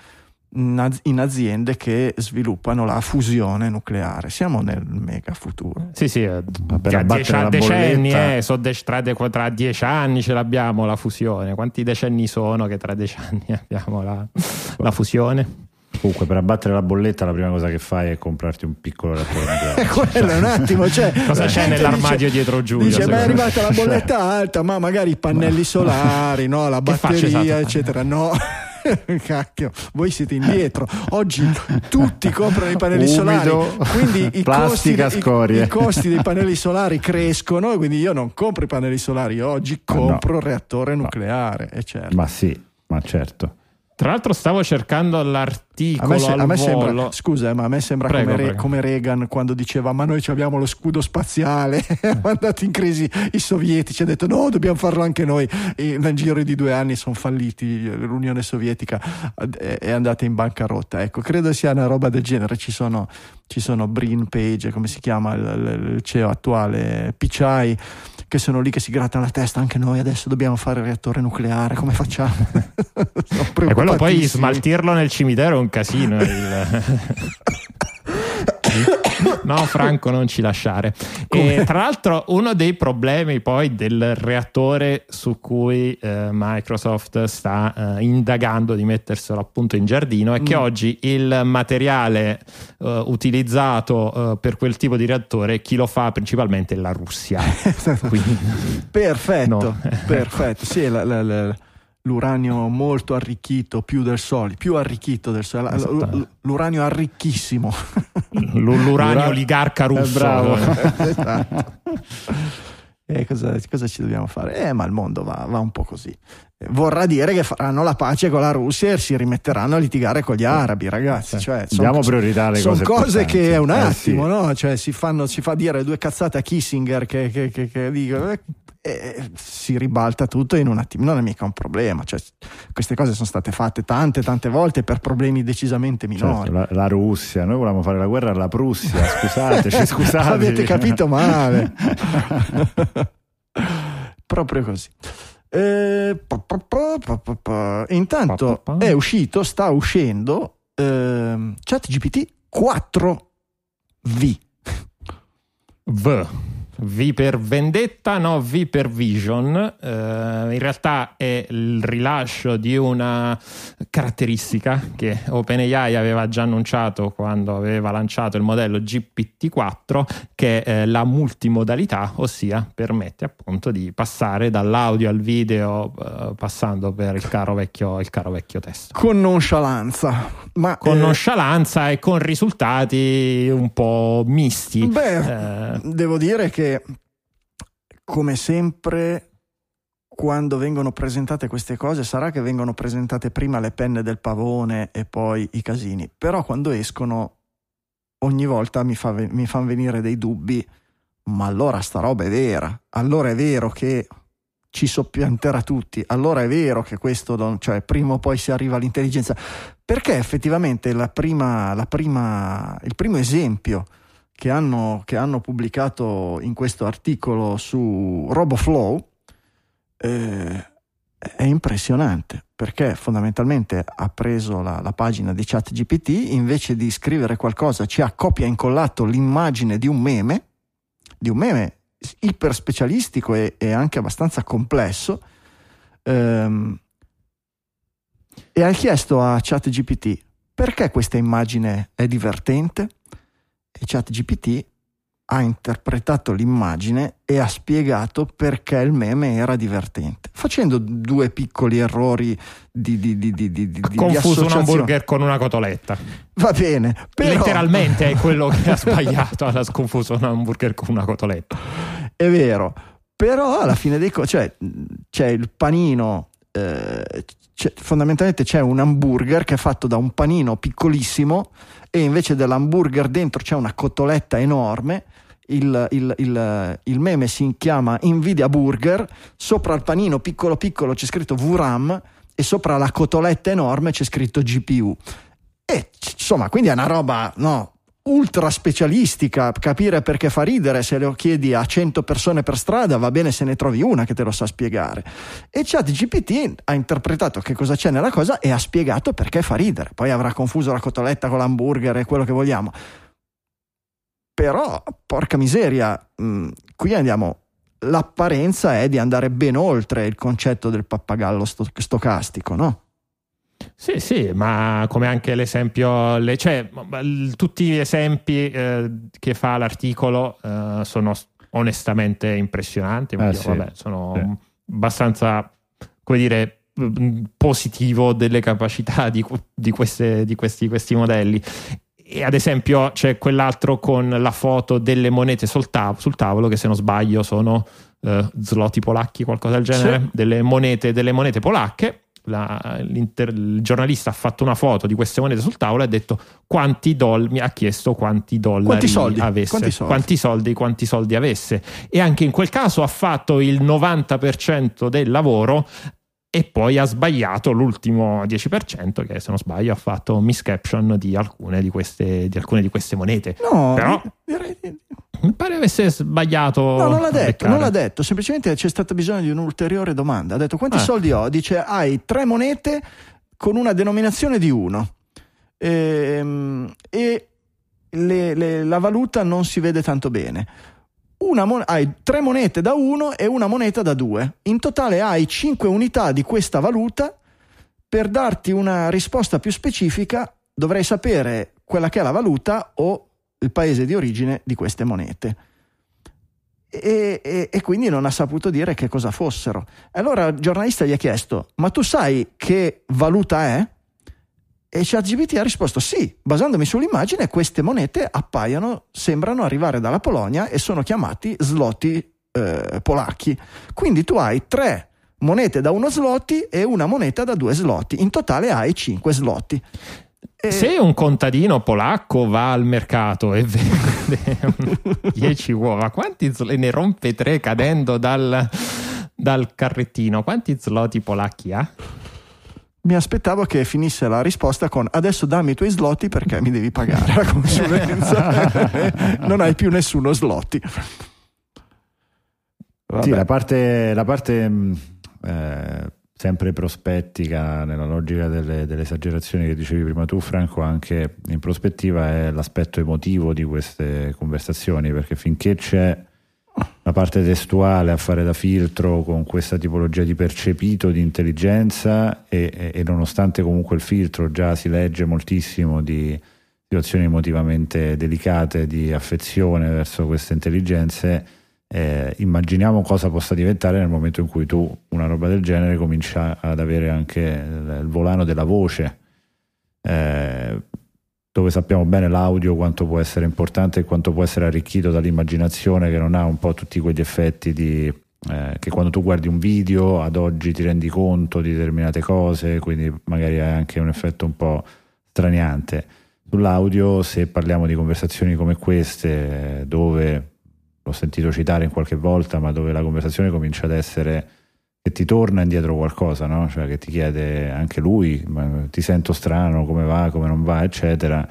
in az- in aziende che sviluppano la fusione nucleare. Siamo nel mega futuro. Sì, sì, eh, per tra abbattere dieci- la decenni, bolletta- eh, so de- tra, de- tra dieci anni ce l'abbiamo la fusione. Quanti decenni sono che tra dieci anni abbiamo la, la fusione? Comunque, per abbattere la bolletta, la prima cosa che fai è comprarti un piccolo reattore nucleare. E quello è un attimo, cioè, Cosa c'è nell'armadio dice- dietro Giulio, Dice, ma è arrivata la bolletta alta, ma magari i pannelli solari, no, la faccia batteria, esatto? eccetera. No. Cacchio, voi siete indietro. Oggi tutti comprano i pannelli solari, Umido, quindi i costi, i- i costi dei pannelli solari crescono. Quindi io non compro i pannelli solari, oggi no. compro il reattore nucleare. E certo. Ma sì, ma certo. Tra l'altro stavo cercando A l'articolo me, se- a me sembra, scusa, eh, ma a me sembra Prego, come, Re- prego. come Reagan quando diceva: Ma noi abbiamo lo scudo spaziale. ha mandato in crisi i sovietici. Ha detto: No, dobbiamo farlo anche noi. E nel giro di due anni sono falliti. L'Unione Sovietica è, andata in bancarotta. Ecco, credo sia una roba del genere. Ci sono, ci sono Brin Page, come si chiama il, il- il CEO attuale, Pichai, che sono lì che si grattano la testa. Anche noi adesso dobbiamo fare il reattore nucleare. Come facciamo? E quello poi smaltirlo nel cimitero è un casino. il- No, Franco, non ci lasciare. E, tra l'altro, uno dei problemi poi del reattore su cui eh, Microsoft sta eh, indagando di metterselo appunto in giardino è che Mm. oggi il materiale eh, utilizzato eh, per quel tipo di reattore, chi lo fa principalmente è la Russia. Quindi, Perfetto, No. perfetto. Sì, la- la- la- l'uranio molto arricchito, più del solito, più arricchito del solito. Esatto. L'uranio arricchissimo. l'uranio L'ura- oligarca russo. Eh, bravo. esatto. E cosa, cosa ci dobbiamo fare? Eh, ma il mondo va, va un po' così. Eh, Vorrà dire che faranno la pace con la Russia e si rimetteranno a litigare con gli arabi, ragazzi. Cioè, son- Diamo priorità alle sono cose cose che è un Eh, attimo, sì. no? Cioè, si, fanno, si fa dire due cazzate a Kissinger che, che, che, che dicono. eh, e si ribalta tutto in un attimo, non è mica un problema. Cioè, queste cose sono state fatte tante, tante volte per problemi decisamente minori. Certo, la, la Russia, noi volevamo fare la guerra alla Prussia, scusateci, scusate. Avete capito male. Proprio così. Eh, pa, pa, pa. Intanto è uscito, sta uscendo ehm, ChatGPT 4V. V. V per vendetta, no V per vision. Eh, in realtà è il rilascio di una caratteristica che OpenAI aveva già annunciato quando aveva lanciato il modello GPT-4, che è eh, la multimodalità, ossia permette appunto di passare dall'audio al video, eh, passando per il caro vecchio, il caro vecchio testo. Con nonchalance. Ma, Con eh, nonchalance e con risultati un po' misti. Beh, Eh, devo dire che come sempre quando vengono presentate queste cose sarà che vengono presentate prima le penne del pavone e poi i casini, però quando escono ogni volta mi, fa, mi fanno venire dei dubbi, ma allora sta roba è vera, allora è vero che ci soppianterà tutti, allora è vero che questo, non- cioè prima o poi si arriva all'intelligenza, perché effettivamente la prima, la prima, il primo esempio che hanno, che hanno pubblicato in questo articolo su RoboFlow eh, è impressionante. perché fondamentalmente ha preso la, la pagina di ChatGPT, invece di scrivere qualcosa ci ha copia e incollato l'immagine di un meme, di un meme iper specialistico e, e anche abbastanza complesso, ehm, e ha chiesto a ChatGPT perché questa immagine è divertente e ChatGPT ha interpretato l'immagine e ha spiegato perché il meme era divertente, facendo due piccoli errori di, di, di, di, di, confuso un hamburger con una cotoletta. Va bene, però... letteralmente è quello che ha sbagliato, ha sconfuso un hamburger con una cotoletta. È vero, però alla fine dei conti, cioè, c'è il panino. Eh, c'è, fondamentalmente c'è un hamburger che è fatto da un panino piccolissimo e invece dell'hamburger dentro c'è una cotoletta enorme il, il, il, il, meme si chiama Nvidia Burger, sopra il panino piccolo piccolo c'è scritto VRAM e sopra la cotoletta enorme c'è scritto GPU. E insomma, quindi è una roba no, ultra specialistica, capire perché fa ridere, se lo chiedi a 100 persone per strada va bene se ne trovi una che te lo sa spiegare. E ChatGPT ha interpretato che cosa c'è nella cosa e ha spiegato perché fa ridere. Poi avrà confuso la cotoletta con l'hamburger e quello che vogliamo però, porca miseria, mh, mm, qui andiamo. L'apparenza è di andare ben oltre il concetto del pappagallo sto- stocastico, no? Sì, sì, ma come anche l'esempio, le, cioè, tutti gli esempi eh, che fa l'articolo eh, sono onestamente impressionanti, eh, io, sì, vabbè, sono sì. abbastanza, come dire, mm, positivo delle capacità di, di, queste, di questi, questi modelli e ad esempio c'è quell'altro con la foto delle monete sul, tav- sul tavolo che se non sbaglio sono uh, zloty polacchi, qualcosa del genere, sì. delle, monete, delle monete polacche. La, il giornalista ha fatto una foto di queste monete sul tavolo e ha detto quanti dollari mi ha chiesto quanti dollari quanti soldi? avesse quanti soldi? quanti soldi quanti soldi avesse e anche in quel caso ha fatto il 90% del lavoro e poi ha sbagliato l'ultimo 10% che se non sbaglio ha fatto miscaption di alcune di queste, di alcune di queste monete. No, però direi mi pare avesse sbagliato. No, non l'ha detto, non l'ha detto, semplicemente c'è stato bisogno di un'ulteriore domanda. Ha detto quanti ah. soldi ho? Dice hai tre monete con una denominazione di 1 ehm, e, le, le, la valuta non si vede tanto bene mon- hai tre monete da 1 e una moneta da 2. In totale hai 5 unità di questa valuta. Per darti una risposta più specifica dovrei sapere quella che è la valuta o il paese di origine di queste monete. E, e, e, quindi non ha saputo dire che cosa fossero. Allora il giornalista gli ha chiesto: Ma tu sai che valuta è? E ChatGPT ha risposto sì, basandomi sull'immagine queste monete appaiono, sembrano arrivare dalla Polonia e sono chiamati zloty eh, polacchi. Quindi tu hai tre monete da uno zloty e una moneta da due zloty, in totale hai cinque zloty. E... Se un contadino polacco va al mercato e vende 10 uova, quanti zloty ne rompe tre cadendo dal, dal carrettino? Quanti zloty polacchi ha? Mi aspettavo che finisse la risposta con adesso dammi i tuoi slotti perché mi devi pagare la consulenza. non hai più nessuno slotti. Sì, la parte, la parte mm, eh, sempre prospettica nella logica delle, delle, esagerazioni che dicevi prima tu Franco anche in prospettiva è l'aspetto emotivo di queste conversazioni perché finché c'è la parte testuale a fare da filtro con questa tipologia di percepito di intelligenza e, e, e, nonostante comunque il filtro già si legge moltissimo di situazioni emotivamente delicate di affezione verso queste intelligenze eh, immaginiamo cosa possa diventare nel momento in cui tu una roba del genere comincia ad avere anche il, il volano della voce. Eh, dove sappiamo bene l'audio quanto può essere importante e quanto può essere arricchito dall'immaginazione che non ha un po' tutti quegli effetti di, eh, che quando tu guardi un video ad oggi ti rendi conto di determinate cose, quindi magari hai anche un effetto un po' straniante. Sull'audio, se parliamo di conversazioni come queste, dove l'ho sentito citare in qualche volta, ma dove la conversazione comincia ad essere che ti torna indietro qualcosa, no? cioè che ti chiede anche lui, ti sento strano, come va, come non va, eccetera.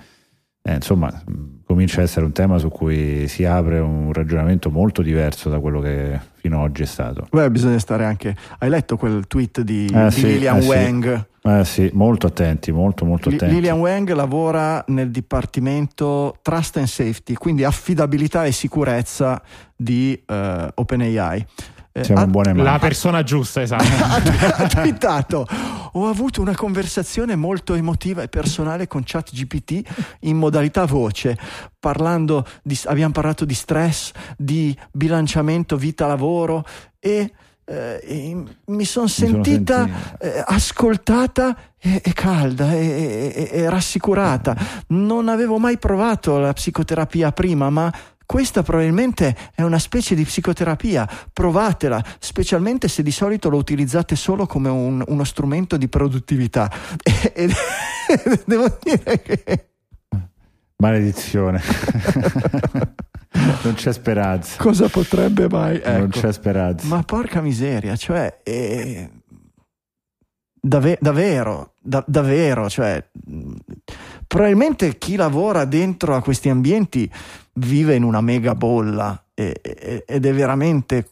eh, insomma, comincia a essere un tema su cui si apre un ragionamento molto diverso da quello che fino ad oggi è stato. Beh, bisogna stare anche. Hai letto quel tweet di, Eh, di sì, Lilian eh, sì. Wang? Eh sì, molto attenti, molto molto attenti. Lilian Wang lavora nel dipartimento Trust and Safety, quindi affidabilità e sicurezza di eh, OpenAI. Eh, Siamo ha- in buone mani. La persona giusta, esatto. ha, twittato ho avuto una conversazione molto emotiva e personale con ChatGPT in modalità voce parlando di, abbiamo parlato di stress di bilanciamento vita-lavoro e, eh, e mi sono sono sentita eh, ascoltata e, e calda e, e- e rassicurata non avevo mai provato la psicoterapia prima ma questa probabilmente è una specie di psicoterapia, provatela, specialmente se di solito lo utilizzate solo come un- uno strumento di produttività. E, e- devo dire che Maledizione. non c'è speranza. cosa potrebbe mai... Non ecco. c'è speranza. Ma porca miseria, cioè... eh, dave- davvero, da- davvero, cioè... Probabilmente chi lavora dentro a questi ambienti vive in una mega bolla e- e- ed è veramente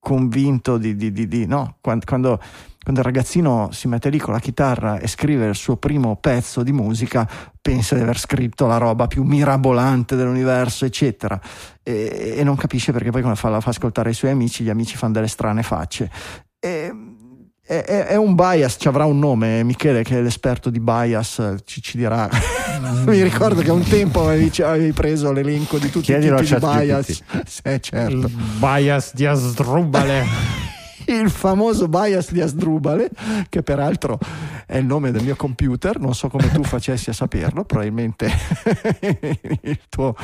convinto di... di- di- di- no? Quando, quando- quando il ragazzino si mette lì con la chitarra e scrive il suo primo pezzo di musica, pensa di aver scritto la roba più mirabolante dell'universo, eccetera e, e non capisce perché poi quando fa, la fa ascoltare ai suoi amici, gli amici fanno delle strane facce. E- è, è- è un bias, ci avrà un nome, Michele che è l'esperto di bias eh, ci, ci dirà. Mi ricordo che un tempo avevi, avevi preso l'elenco di tutti Chiedilo i tipi di bias. Sì, certo. Il bias di Asdrubale. Il famoso bias di Asdrubale, che peraltro è il nome del mio computer, non so come tu facessi a saperlo, probabilmente il tuo-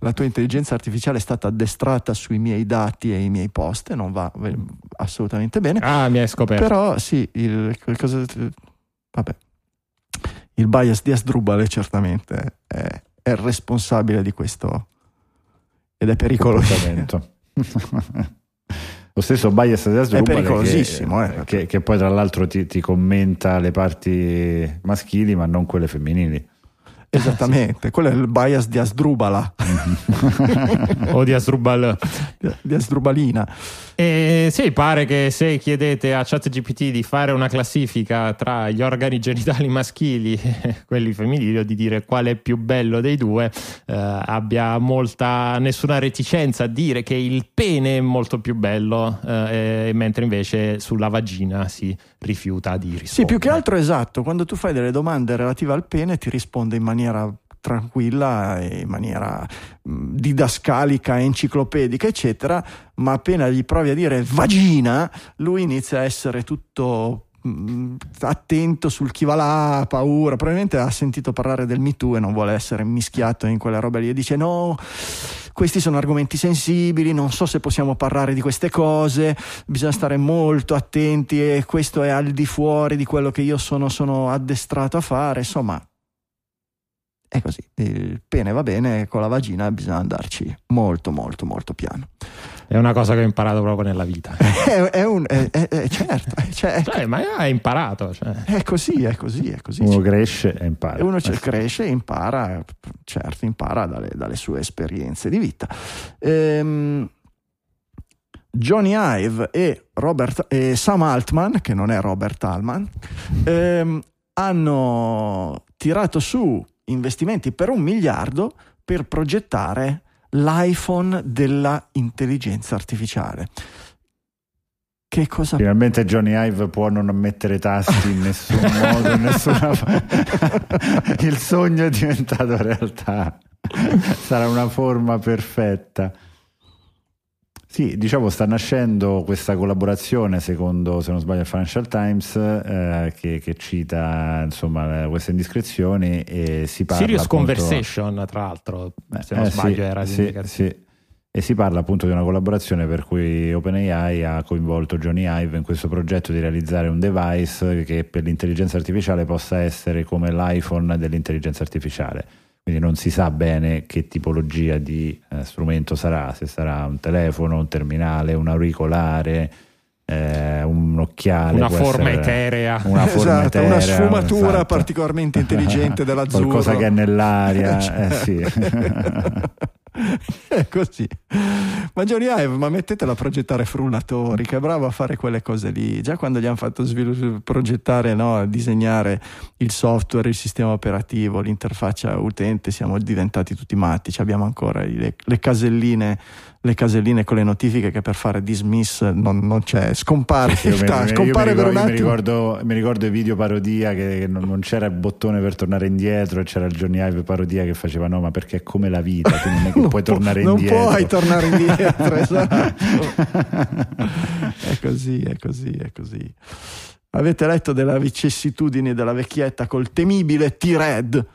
la tua intelligenza artificiale è stata addestrata sui miei dati e i miei post non va eh, assolutamente bene. Ah, mi hai scoperto. Però sì, il, il cosa- vabbè. il bias di Asdrubale certamente è, è il responsabile di questo ed è pericoloso. Lo stesso bias di Asdrubal pericolosissimo, che, eh. che- che poi tra l'altro ti, ti commenta le parti maschili ma non quelle femminili. Esattamente, quello è il bias di Asdrubala, o di Asdrubal. di Asdrubalina. E sì, pare che se chiedete a ChatGPT di fare una classifica tra gli organi genitali maschili e quelli femminili o di dire qual è più bello dei due, eh, abbia molta nessuna reticenza a dire che il pene è molto più bello, eh, mentre invece sulla vagina si rifiuta di rispondere. Sì, più che altro esatto, quando tu fai delle domande relative al pene ti risponde in maniera tranquilla e in maniera mh, didascalica, enciclopedica, eccetera, ma appena gli provi a dire vagina, lui inizia a essere tutto mh, attento sul chi va là, ha paura, probabilmente ha sentito parlare del Me Too e non vuole essere mischiato in quella roba lì e dice no, questi sono argomenti sensibili, non so se possiamo parlare di queste cose, bisogna stare molto attenti e questo è al di fuori di quello che io sono, sono addestrato a fare, insomma è così, il pene va bene, con la vagina bisogna andarci molto molto molto piano. È una cosa che ho imparato proprio nella vita. È, è un, è- è- è- certo, è, cioè, Cioè, ma hai imparato. Cioè. è così, è così, è così. Uno cresce e impara. Uno cresce e impara, certo, impara dalle, dalle sue esperienze di vita. Ehm, Johnny Ive e, Robert, e Sam Altman, che non è Robert Altman, ehm, hanno tirato su investimenti per un miliardo per progettare l'iPhone della intelligenza artificiale. Che cosa Finalmente Johnny Ive può non mettere tasti in nessun modo, in nessuna Il sogno è diventato realtà. Sarà una forma perfetta. Sì, diciamo sta nascendo questa collaborazione, secondo, se non sbaglio, il Financial Times, eh, che, che cita insomma queste indiscrezioni e si parla Serious appunto- Conversation, tra l'altro, se non eh, sbaglio, sì, era sì, sì. E si parla appunto di una collaborazione per cui OpenAI ha coinvolto Johnny Ive in questo progetto di realizzare un device che per l'intelligenza artificiale possa essere come l'iPhone dell'intelligenza artificiale. Quindi non si sa bene che tipologia di eh, strumento sarà, se sarà un telefono, un terminale, un auricolare, eh, un occhiale, Una forma essere eterea. una, forma Esatto, una eterea, sfumatura esatto. particolarmente intelligente dell'azzurro. Qualcosa che è nell'aria, eh, sì. è così. Ma Ive, ma mettetelo a progettare frullatori, che è bravo a fare quelle cose lì. Già quando gli hanno fatto svilu- progettare, no, disegnare il software, il sistema operativo, l'interfaccia utente, siamo diventati tutti matti. Abbiamo ancora le, le caselline. Le caselline con le notifiche che per fare dismiss non, non c'è, scompare, il mi- ta- mi scompare per ricordo- mi ricordo, mi ricordo i video parodia che non, non c'era il bottone per tornare indietro e c'era il Johnny Ive parodia che faceva no ma perché è come la vita tu non è che Non puoi pu- tornare non indietro puoi tornare indietro, esatto. è così, è così, è così. Avete letto delle vicissitudini della vecchietta col temibile T-Red?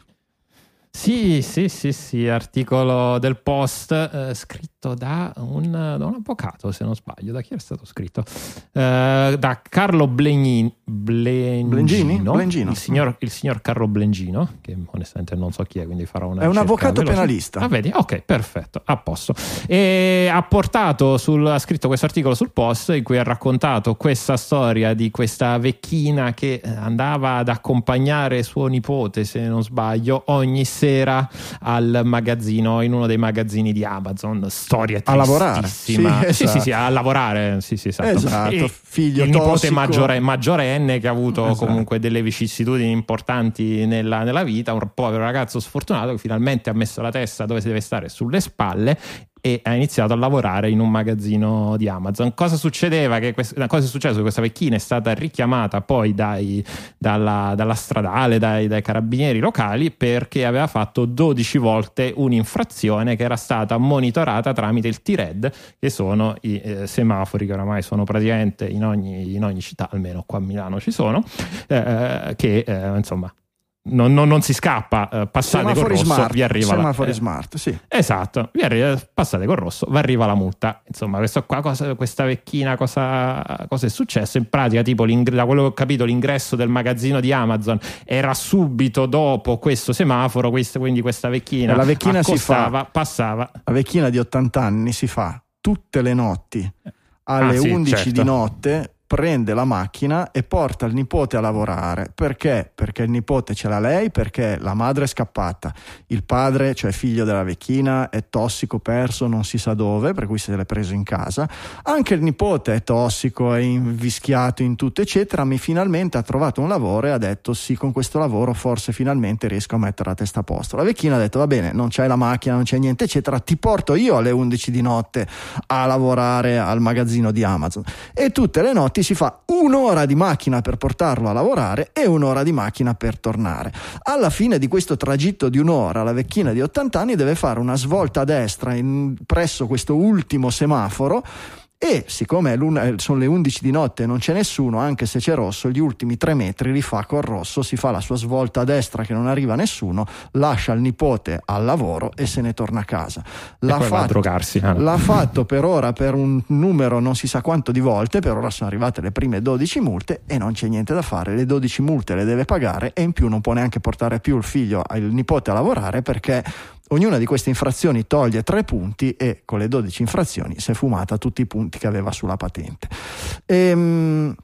Sì, sì, sì, sì, articolo del post eh, scritto da un, da un avvocato, se non sbaglio. Da chi è stato scritto? Eh, da Carlo Blegni- Blengino. Blengini? Blengino. Il signor, il signor Carlo Blengino, che onestamente non so chi è, quindi farò una È un avvocato veloce. penalista. Ah, vedi? Ok, perfetto, a posto. E ha portato sul, ha scritto questo articolo sul post in cui ha raccontato questa storia di questa vecchina che andava ad accompagnare suo nipote, se non sbaglio, ogni sera al magazzino, in uno dei magazzini di Amazon. Storia A lavorare. tristissima. Sì, Sì, sì, esatto. sì, a lavorare. Sì, sì, esatto. Esatto, figlio il nipote maggiore, maggiorenne che ha avuto Esatto. comunque delle vicissitudini importanti nella, nella vita, un povero ragazzo sfortunato che finalmente ha messo la testa dove si deve stare sulle spalle e ha iniziato a lavorare in un magazzino di Amazon. Cosa succedeva? Che quest- cosa è successo? Questa vecchina è stata richiamata poi dai- dalla, dalla stradale, dai, dai carabinieri locali perché aveva fatto 12 volte un'infrazione che era stata monitorata tramite il T-Red, che sono i eh, semafori che oramai sono praticamente in ogni, in ogni città, almeno qua a Milano ci sono, eh, che eh, insomma non, non- non si scappa, eh, passate col Semafori rosso, smart, vi arriva la, semafori eh, smart, sì. Esatto, vi arriva, passate col rosso, vi arriva la multa. Insomma, questo qua, cosa- questa vecchina, cosa, cosa è successo? In pratica, tipo, da quello che ho capito, l'ingresso del magazzino di Amazon era subito dopo questo semaforo, questa- quindi questa vecchina, la vecchina si accostava, passava. La vecchina di 80 anni si fa tutte le notti alle Ah, sì, 11 certo. di notte prende la macchina e porta il nipote a lavorare. Perché? Perché il nipote ce l'ha lei, perché la madre è scappata, il padre, cioè figlio della vecchina, è tossico, perso, non si sa dove, per cui se l'è preso in casa. Anche il nipote è tossico, è invischiato in tutto, eccetera. Ma finalmente ha trovato un lavoro e ha detto: Sì, con questo lavoro forse finalmente riesco a mettere la testa a posto. La vecchina ha detto: Va bene, non c'è la macchina, non c'è niente, eccetera. Ti porto io alle 11 di notte a lavorare al magazzino di Amazon. E tutte le notti si fa un'ora di macchina per portarlo a lavorare e un'ora di macchina per tornare. Alla fine di questo tragitto di un'ora, la vecchina di 80 anni deve fare una svolta a destra in- presso questo ultimo semaforo. E siccome eh, sono le 11 di notte e non c'è nessuno, anche se c'è rosso, gli ultimi tre metri li fa col rosso, si fa la sua svolta a destra che non arriva nessuno, lascia il nipote al lavoro e se ne torna a casa. L'ha a fatto. Ah, no. l'ha fatto per ora per un numero non si sa quanto di volte, per ora sono arrivate le prime 12 multe e non c'è niente da fare, le 12 multe le deve pagare e in più non può neanche portare più il figlio, il nipote a lavorare perché ognuna di queste infrazioni toglie tre punti e con le 12 infrazioni si è fumata tutti i punti che aveva sulla patente. Ehm,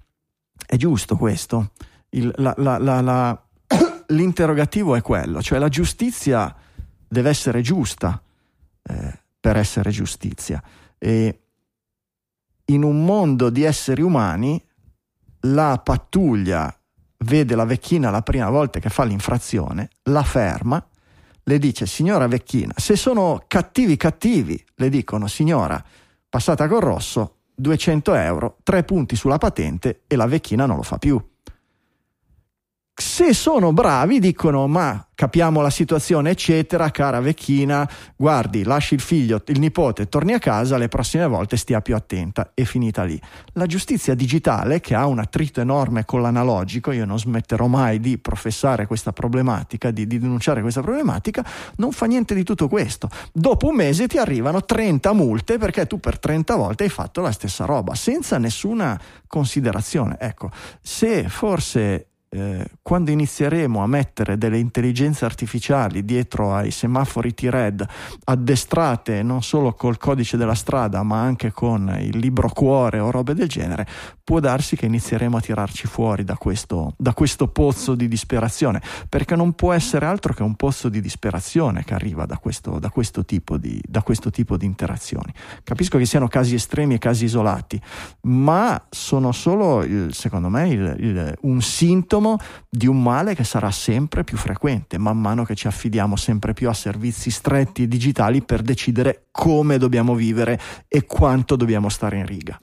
è giusto questo? Il- la- la- la- l'interrogativo è quello, cioè la giustizia deve essere giusta eh, per essere giustizia. E in un mondo di esseri umani la pattuglia vede la vecchina la prima volta che fa l'infrazione, la ferma, le dice signora vecchina, se sono cattivi cattivi, le dicono signora, passata col rosso, 200 euro, tre punti sulla patente e la vecchina non lo fa più. Se sono bravi dicono ma capiamo la situazione eccetera, cara vecchina, guardi, lasci il figlio, il nipote, torni a casa, le prossime volte stia più attenta, è finita lì. La giustizia digitale che ha un attrito enorme con l'analogico, io non smetterò mai di professare questa problematica, di, di denunciare questa problematica, non fa niente di tutto questo. Dopo un mese ti arrivano 30 multe perché tu per 30 volte hai fatto la stessa roba, senza nessuna considerazione. Ecco, se forse eh, quando inizieremo a mettere delle intelligenze artificiali dietro ai semafori T-Red addestrate non solo col codice della strada ma anche con il libro cuore o robe del genere, può darsi che inizieremo a tirarci fuori da questo, da questo pozzo di disperazione, perché non può essere altro che un pozzo di disperazione che arriva da questo, da questo, tipo, di, da questo tipo di interazioni. Capisco che siano casi estremi e casi isolati, ma sono solo, secondo me, il, il, un sintomo sintomo di un male che sarà sempre più frequente man mano che ci affidiamo sempre più a servizi stretti e digitali per decidere come dobbiamo vivere e quanto dobbiamo stare in riga.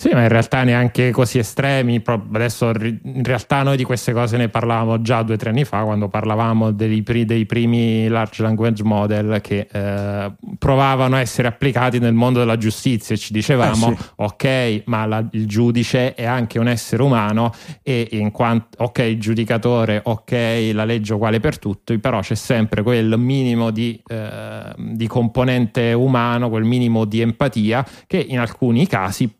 Sì, ma in realtà neanche così estremi. Adesso in realtà noi di queste cose ne parlavamo già due o tre anni fa quando parlavamo dei, dei primi large language model che eh, provavano a essere applicati nel mondo della giustizia e ci dicevamo eh sì. ok, ma la, il giudice è anche un essere umano e in quanto ok, il giudicatore, ok, la legge uguale per tutti, però c'è sempre quel minimo di, eh, di componente umano, quel minimo di empatia che in alcuni casi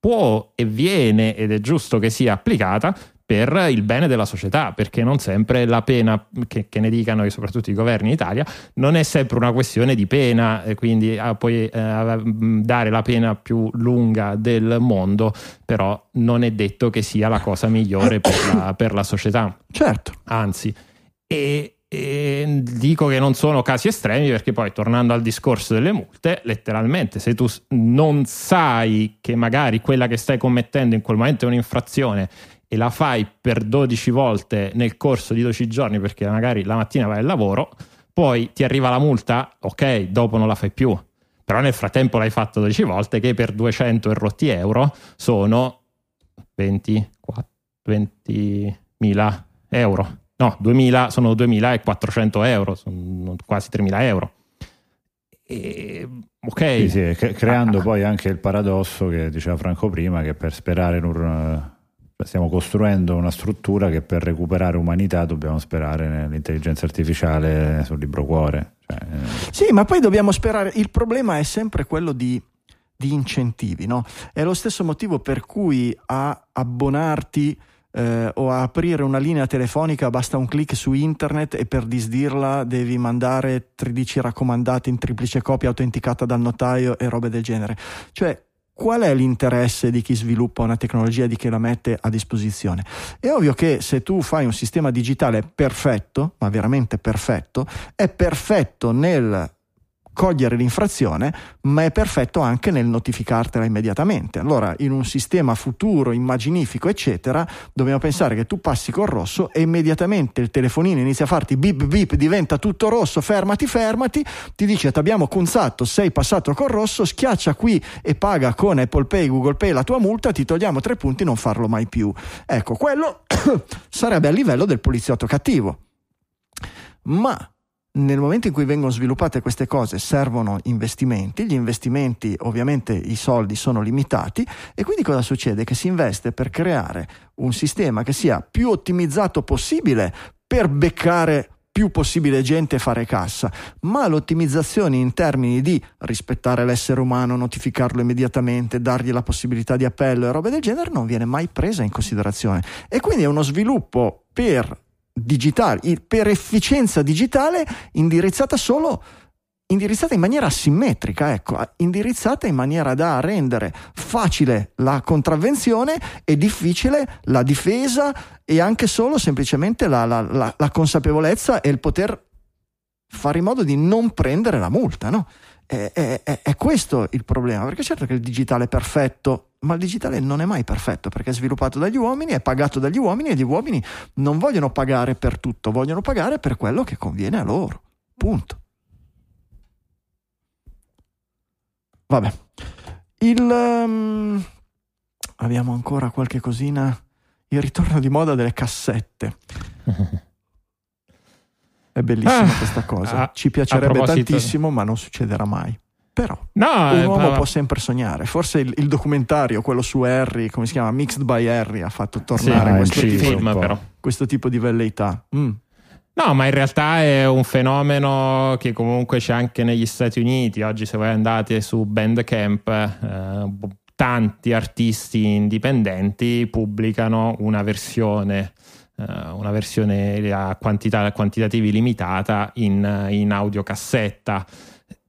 può e viene ed è giusto che sia applicata per il bene della società, perché non sempre la pena, che, che ne dicano soprattutto i governi in Italia, non è sempre una questione di pena, quindi ah, puoi eh, dare la pena più lunga del mondo, però non è detto che sia la cosa migliore per la, per la società. Certo. Anzi, e, e dico che non sono casi estremi perché poi tornando al discorso delle multe, letteralmente se tu non sai che magari quella che stai commettendo in quel momento è un'infrazione e la fai per 12 volte nel corso di 12 giorni perché magari la mattina vai al lavoro, poi ti arriva la multa, ok, dopo non la fai più. Però nel frattempo l'hai fatto 12 volte che per 200 e rotti euro sono 20, 20.000 euro No, 2000, sono 2.400 euro, sono quasi 3.000 euro. E, ok. Sì, sì, creando ah, poi anche il paradosso che diceva Franco prima, che per sperare in un, stiamo costruendo una struttura che per recuperare umanità dobbiamo sperare nell'intelligenza artificiale sul libro cuore. Cioè, eh. Sì, ma poi dobbiamo sperare. Il problema è sempre quello di, di incentivi, no? È lo stesso motivo per cui a abbonarti eh, o a aprire una linea telefonica basta un clic su internet e per disdirla devi mandare 13 raccomandate in triplice copia autenticata dal notaio e robe del genere. Cioè, qual è l'interesse di chi sviluppa una tecnologia e di chi la mette a disposizione? È ovvio che se tu fai un sistema digitale perfetto, ma veramente perfetto, è perfetto nel cogliere l'infrazione, ma è perfetto anche nel notificartela immediatamente. Allora, in un sistema futuro, immaginifico, eccetera, dobbiamo pensare che tu passi col rosso e immediatamente il telefonino inizia a farti bip bip, diventa tutto rosso, fermati, fermati, ti dice ti abbiamo cunzato, sei passato col rosso, schiaccia qui e paga con Apple Pay, Google Pay la tua multa, ti togliamo tre punti, non farlo mai più. Ecco, quello sarebbe a livello del poliziotto cattivo. Ma nel momento in cui vengono sviluppate queste cose servono investimenti, gli investimenti ovviamente i soldi sono limitati e quindi cosa succede? Che si investe per creare un sistema che sia più ottimizzato possibile per beccare più possibile gente e fare cassa, ma l'ottimizzazione in termini di rispettare l'essere umano, notificarlo immediatamente, dargli la possibilità di appello e robe del genere non viene mai presa in considerazione e quindi è uno sviluppo per digitale, per efficienza digitale indirizzata solo indirizzata in maniera asimmetrica, ecco, indirizzata in maniera da rendere facile la contravvenzione e difficile la difesa e anche solo semplicemente la, la, la, la consapevolezza e il poter fare in modo di non prendere la multa, no? È, è, è, questo il problema, perché certo che il digitale è perfetto ma il digitale non è mai perfetto perché è sviluppato dagli uomini, è pagato dagli uomini e gli uomini non vogliono pagare per tutto, vogliono pagare per quello che conviene a loro. Punto. Vabbè. Il, um, abbiamo ancora qualche cosina. Il ritorno di moda delle cassette. È bellissima ah, questa cosa. Ci piacerebbe tantissimo, ma non succederà mai. Però no, un eh, uomo può sempre sognare. Forse il, il, documentario, quello su Harry, come si chiama? Mixed by Harry, ha fatto tornare sì, questo, tipo, film, questo, tipo, di velleità. Mm. No, ma in realtà è un fenomeno che comunque c'è anche negli Stati Uniti. Oggi, se voi andate su Bandcamp, eh, tanti artisti indipendenti pubblicano una versione una versione a quantità, quantitativi limitata in, in audiocassetta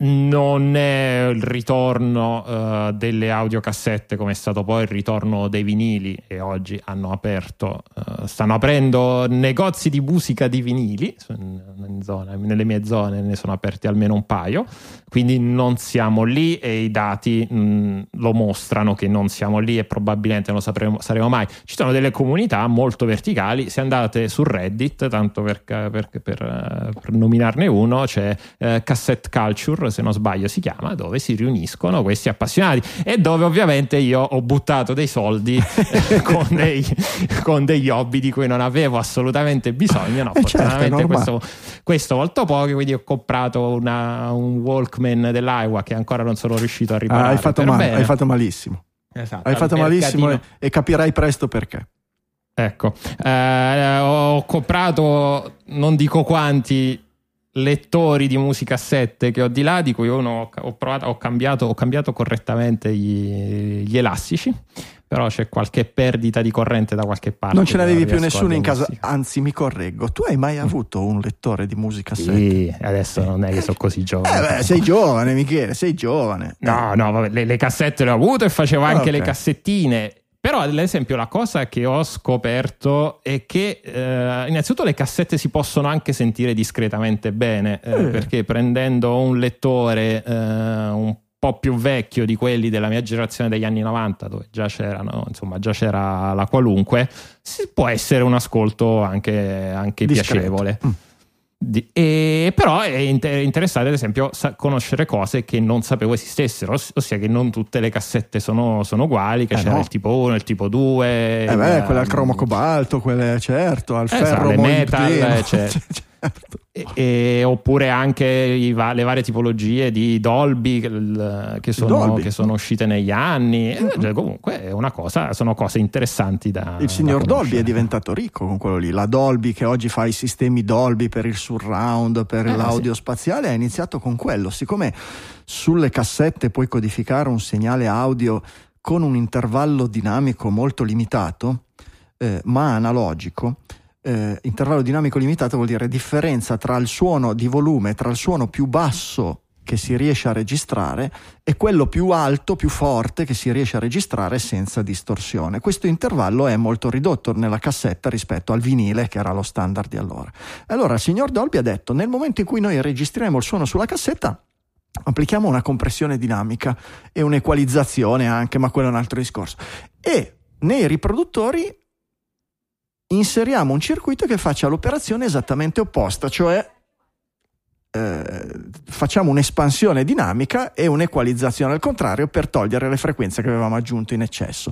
non è il ritorno uh, delle audiocassette come è stato poi il ritorno dei vinili e oggi hanno aperto uh, stanno aprendo negozi di musica di vinili in zona, nelle mie zone ne sono aperti almeno un paio quindi non siamo lì e i dati mh, lo mostrano che non siamo lì e probabilmente non lo saremo mai. Ci sono delle comunità molto verticali se andate su Reddit tanto per, per, per, per nominarne uno c'è uh, Cassette Culture se non sbaglio si chiama, dove si riuniscono questi appassionati e dove ovviamente io ho buttato dei soldi con, dei, con, degli hobby di cui non avevo assolutamente bisogno. No, eh certo, fortunatamente certo, questo, questo, molto poco, quindi ho comprato una, un Walkman dell'Iowa che ancora non sono riuscito a riparare. Ah, hai, fatto mal, hai, fatto malissimo. Esatto, hai fatto malissimo e, e capirai presto perché. Ecco, eh, ho comprato non dico quanti lettori di musicassette che ho di là, di cui uno ho, provato, ho, cambiato, ho cambiato correttamente gli, gli, elastici. Però c'è qualche perdita di corrente da qualche parte. Non ce n'avevi più nessuno in casa. Anzi, mi correggo. Tu hai mai avuto un lettore di musicassette? Sì, adesso non è che sono così giovane. Eh beh, sei giovane, Michele, sei giovane. No, no, vabbè, le, le, cassette le ho avute e facevo anche okay. le cassettine però, ad esempio, la cosa che ho scoperto è che eh, innanzitutto le cassette si possono anche sentire discretamente bene, eh, mm. perché prendendo un lettore eh, un po' più vecchio di quelli della mia generazione degli anni 90, dove già c'erano, insomma, già c'era la qualunque, può essere un ascolto anche, anche piacevole. Mm. Di, e, però è inter- interessante ad esempio sa- conoscere cose che non sapevo esistessero oss- ossia che non tutte le cassette sono, sono uguali che eh c'era no. il tipo 1 il tipo 2 eh beh, quelle al cromo cobalto quelle certo al eh, ferro le metal eccetera certo. e, e, oppure anche i, le varie tipologie di Dolby che sono, Dolby. che sono uscite negli anni. Mm-hmm. Cioè, comunque è una cosa, sono cose interessanti da. Il signor da Dolby è diventato ricco con quello lì. La Dolby che oggi fa i sistemi Dolby per il surround, per eh, l'audio sì. spaziale, ha iniziato con quello. Siccome sulle cassette puoi codificare un segnale audio con un intervallo dinamico molto limitato, eh, ma analogico eh, intervallo dinamico limitato vuol dire differenza tra il suono di volume, tra il suono più basso che si riesce a registrare e quello più alto, più forte che si riesce a registrare senza distorsione. Questo intervallo è molto ridotto nella cassetta rispetto al vinile che era lo standard di allora. Allora il signor Dolby ha detto nel momento in cui noi registriamo il suono sulla cassetta applichiamo una compressione dinamica e un'equalizzazione anche, ma quello è un altro discorso. E nei riproduttori inseriamo un circuito che faccia l'operazione esattamente opposta, cioè eh, facciamo un'espansione dinamica e un'equalizzazione al contrario per togliere le frequenze che avevamo aggiunto in eccesso.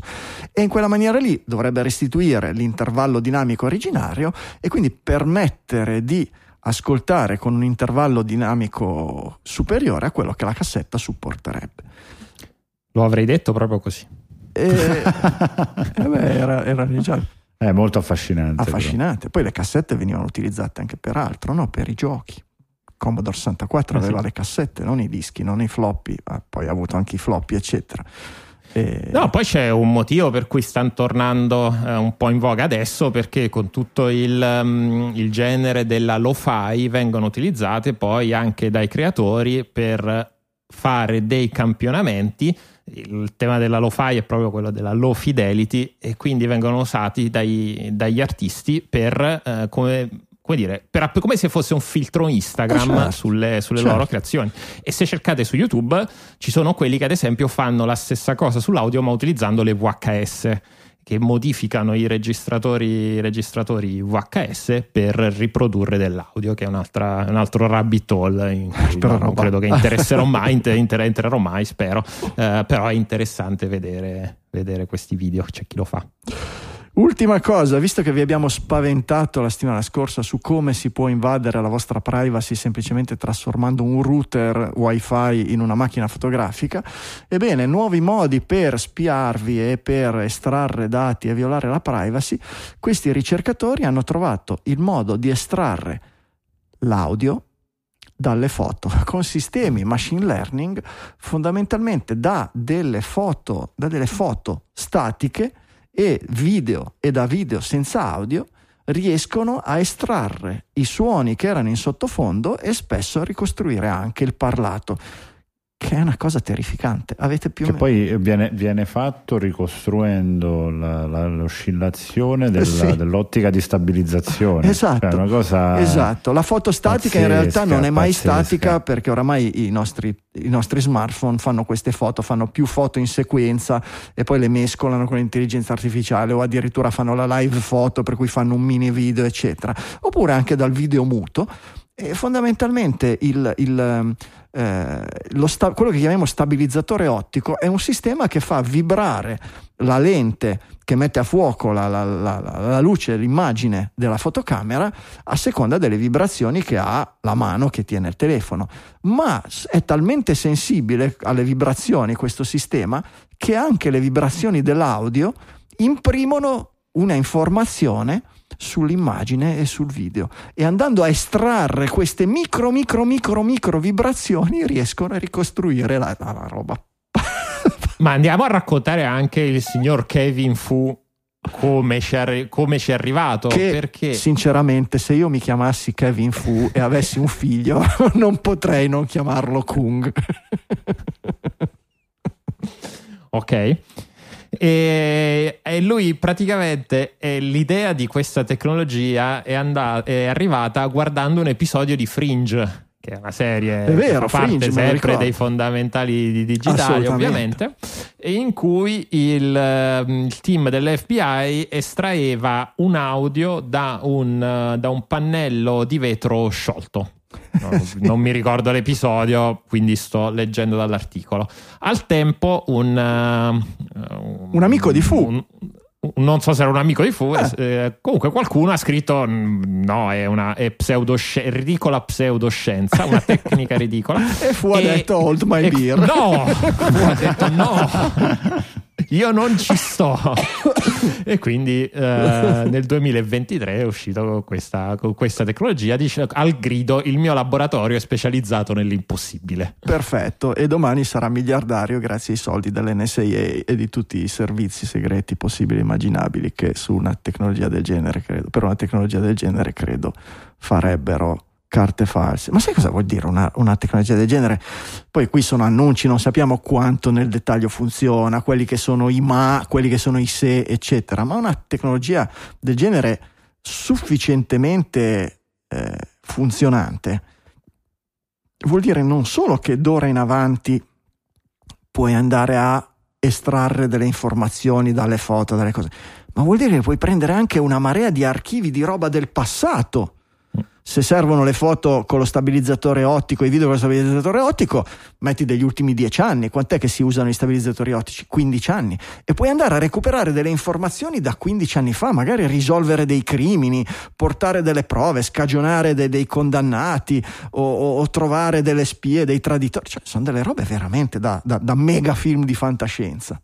E in quella maniera lì dovrebbe restituire l'intervallo dinamico originario e quindi permettere di ascoltare con un intervallo dinamico superiore a quello che la cassetta supporterebbe. Lo avrei detto proprio così. E, eh beh, era, era già è molto affascinante. Affascinante. Però. Poi le cassette venivano utilizzate anche per altro, no? per i giochi. Commodore 64 eh aveva sì. le cassette, non i dischi, non i floppy, poi ha avuto anche i floppy, eccetera. E... No, poi c'è un motivo per cui stanno tornando eh, un po' in voga adesso, perché con tutto il, um, il genere della lo-fi vengono utilizzate poi anche dai creatori per fare dei campionamenti il tema della lo-fi è proprio quello della low fidelity e quindi vengono usati dai, dagli artisti per eh, come, come, dire, per, come se fosse un filtro Instagram certo, sulle, sulle certo. loro creazioni. E se cercate su YouTube ci sono quelli che ad esempio fanno la stessa cosa sull'audio ma utilizzando le VHS che modificano i registratori, registratori VHS per riprodurre dell'audio, che è un altro rabbit hole in cui no, non credo che interesserò mai, inter, entrerò mai, spero, uh, però è interessante vedere, vedere questi video, c'è chi lo fa. Ultima cosa, visto che vi abbiamo spaventato la settimana scorsa su come si può invadere la vostra privacy semplicemente trasformando un router wifi in una macchina fotografica, ebbene, nuovi modi per spiarvi e per estrarre dati e violare la privacy, questi ricercatori hanno trovato il modo di estrarre l'audio dalle foto con sistemi machine learning fondamentalmente da delle foto, da delle foto statiche e video e da video senza audio riescono a estrarre i suoni che erano in sottofondo e spesso a ricostruire anche il parlato che è una cosa terrificante. Avete più che meno... poi viene, viene fatto ricostruendo la, la, l'oscillazione della, Sì. dell'ottica di stabilizzazione. Esatto, Cioè, una cosa esatto. La foto statica in realtà non è mai pazzesca. statica perché oramai i nostri, i nostri smartphone fanno queste foto, fanno più foto in sequenza e poi le mescolano con l'intelligenza artificiale o addirittura fanno la live foto per cui fanno un mini video eccetera, oppure anche dal video muto. E fondamentalmente il, il, eh, sta- quello che chiamiamo stabilizzatore ottico è un sistema che fa vibrare la lente che mette a fuoco la, la- la- la- luce, l'immagine della fotocamera a seconda delle vibrazioni che ha la mano che tiene il telefono. Ma è talmente sensibile alle vibrazioni questo sistema che anche le vibrazioni dell'audio imprimono una informazione sull'immagine e sul video e andando a estrarre queste micro micro micro micro vibrazioni riescono a ricostruire la, la- la roba Ma andiamo a raccontare anche il signor Kevin Fu come ci è, arri- come ci è arrivato. che perché sinceramente se io mi chiamassi Kevin Fu e avessi un figlio non potrei non chiamarlo Kung Ok. E, e lui praticamente eh, l'idea di questa tecnologia è, andata, è arrivata guardando un episodio di Fringe, che è una serie È vero, che fa parte sempre dei fondamentali di digitali, ovviamente, e in cui il, ehm, il team dell'FBI estraeva un audio da un, da un pannello di vetro sciolto. No, non mi ricordo l'episodio, quindi sto leggendo dall'articolo. Al tempo, un, eh, Un amico di Fu. un- un- non so se era un amico di Fu, Eh. eh, comunque qualcuno ha scritto: No, è una è pseudosci- ridicola pseudoscienza, una tecnica ridicola. e Fu ha E- detto hold my e- beer No, Fu ha detto no. Io non ci sto. e quindi eh, nel 2023 è uscito con questa, con questa tecnologia. Dice al grido: Il mio laboratorio è specializzato nell'impossibile. Perfetto, e domani sarà miliardario grazie ai soldi dell'NSA e di tutti i servizi segreti possibili e immaginabili che su una tecnologia del genere, credo, per una tecnologia del genere, credo, farebbero carte false. Ma sai cosa vuol dire una, una tecnologia del genere? Poi qui sono annunci, non sappiamo quanto nel dettaglio funziona, quelli che sono i ma, quelli che sono i se, eccetera, ma una tecnologia del genere sufficientemente eh, funzionante vuol dire non solo che d'ora in avanti puoi andare a estrarre delle informazioni dalle foto, dalle cose, ma vuol dire che puoi prendere anche una marea di archivi di roba del passato. Se servono le foto con lo stabilizzatore ottico, i video con lo stabilizzatore ottico, metti degli ultimi dieci anni. Quant'è che si usano i stabilizzatori ottici? 15 anni. E puoi andare a recuperare delle informazioni da 15 anni fa, magari risolvere dei crimini, portare delle prove, scagionare de- dei condannati o, o- o trovare delle spie, dei traditori. Cioè, sono delle robe veramente da, da- da mega film di fantascienza.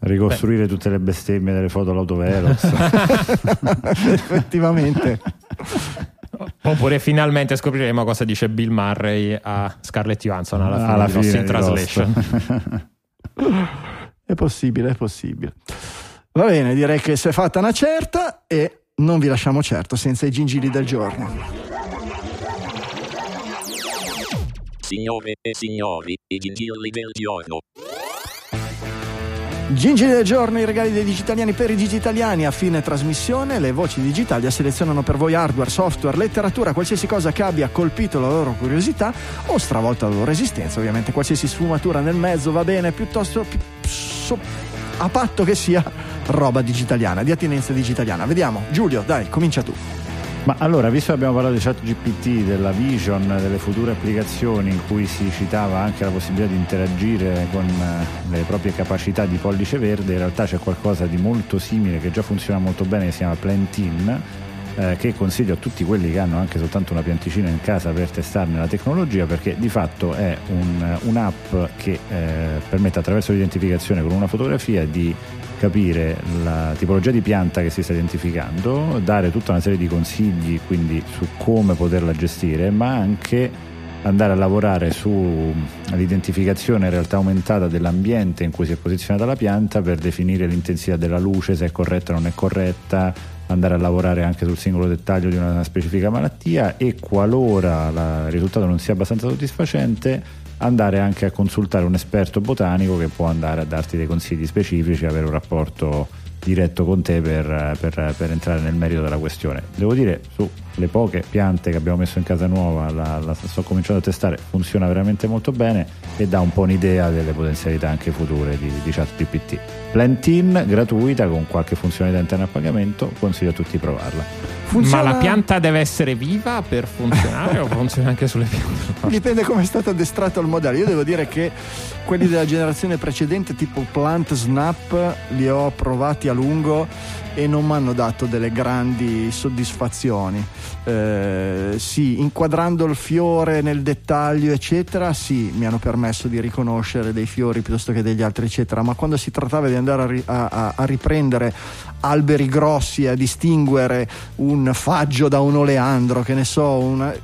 Ricostruire tutte le bestemmie delle foto all'autovelox. Effettivamente. Oppure finalmente scopriremo cosa dice Bill Murray a Scarlett Johansson alla fine Alla di Lost fine in di Lost. Translation. È possibile, è possibile. Va bene, direi che si è fatta una certa e non vi lasciamo certo senza i gingilli del giorno. Signore e signori, i gingilli del giorno. Gingilli del giorno, i regali dei digitaliani per i digitaliani. A fine trasmissione, le voci digitali selezionano per voi hardware, software, letteratura, qualsiasi cosa che abbia colpito la loro curiosità o stravolto la loro esistenza. Ovviamente, qualsiasi sfumatura nel mezzo va bene, piuttosto pi- so- a patto che sia roba digitaliana, di attinenza digitaliana. Vediamo, Giulio, dai, comincia tu. Ma allora, visto che abbiamo parlato di chat GPT, della vision, delle future applicazioni in cui si citava anche la possibilità di interagire con eh, le proprie capacità di pollice verde, in realtà c'è qualcosa di molto simile che già funziona molto bene, che si chiama Plantin, eh, che consiglio a tutti quelli che hanno anche soltanto una pianticina in casa per testarne la tecnologia, perché di fatto è un- un'app che eh, permette attraverso l'identificazione con una fotografia di capire la tipologia di pianta che si sta identificando, dare tutta una serie di consigli quindi su come poterla gestire, ma anche andare a lavorare sull'identificazione in realtà aumentata dell'ambiente in cui si è posizionata la pianta per definire l'intensità della luce, se è corretta o non è corretta, andare a lavorare anche sul singolo dettaglio di una specifica malattia e qualora il risultato non sia abbastanza soddisfacente andare anche a consultare un esperto botanico che può andare a darti dei consigli specifici, avere un rapporto diretto con te per, per- per entrare nel merito della questione. Devo dire, sulle poche piante che abbiamo messo in casa nuova, la, la sto cominciando a testare, funziona veramente molto bene e dà un po' un'idea delle potenzialità anche future di, di ChatGPT. Plantin gratuita con qualche funzionalità interna a pagamento, consiglio a tutti di provarla. Funziona- Ma la pianta deve essere viva per funzionare o funziona anche sulle piante? Dipende come è stato addestrato il modello. Io devo dire che quelli della generazione precedente, tipo Plant Snap, li ho provati a lungo e non mi hanno dato delle grandi soddisfazioni. Eh, sì, inquadrando il fiore nel dettaglio, eccetera, sì, mi hanno permesso di riconoscere dei fiori piuttosto che degli altri, eccetera. Ma quando si trattava di andare a, a- a- riprendere alberi grossi, a distinguere un faggio da un oleandro, che ne so, una-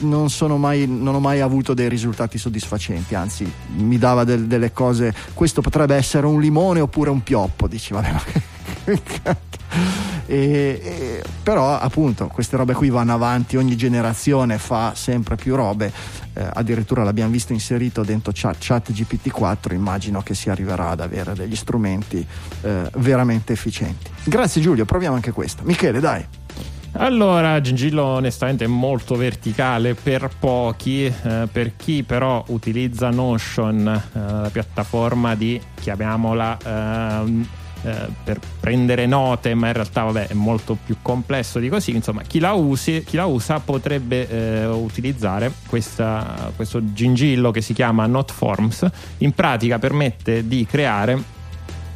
non, sono mai, non ho mai avuto dei risultati soddisfacenti, anzi mi dava del- delle cose, questo potrebbe essere un limone oppure un pioppo, dici vabbè ma che cacchio. E- e- però appunto queste robe qui vanno avanti, ogni generazione fa sempre più robe, eh, addirittura l'abbiamo visto inserito dentro chat, chat GPT-4, immagino che si arriverà ad avere degli strumenti eh, veramente efficienti. Grazie Giulio, proviamo anche questo. Michele dai. Allora, Gingillo onestamente è molto verticale per pochi, eh, per chi però utilizza Notion, eh, la piattaforma di, chiamiamola, ehm, eh, per prendere note, ma in realtà vabbè, è molto più complesso di così, insomma chi la, usi, chi la usa potrebbe eh, utilizzare questa- questo gingillo che si chiama Notforms, in pratica permette di creare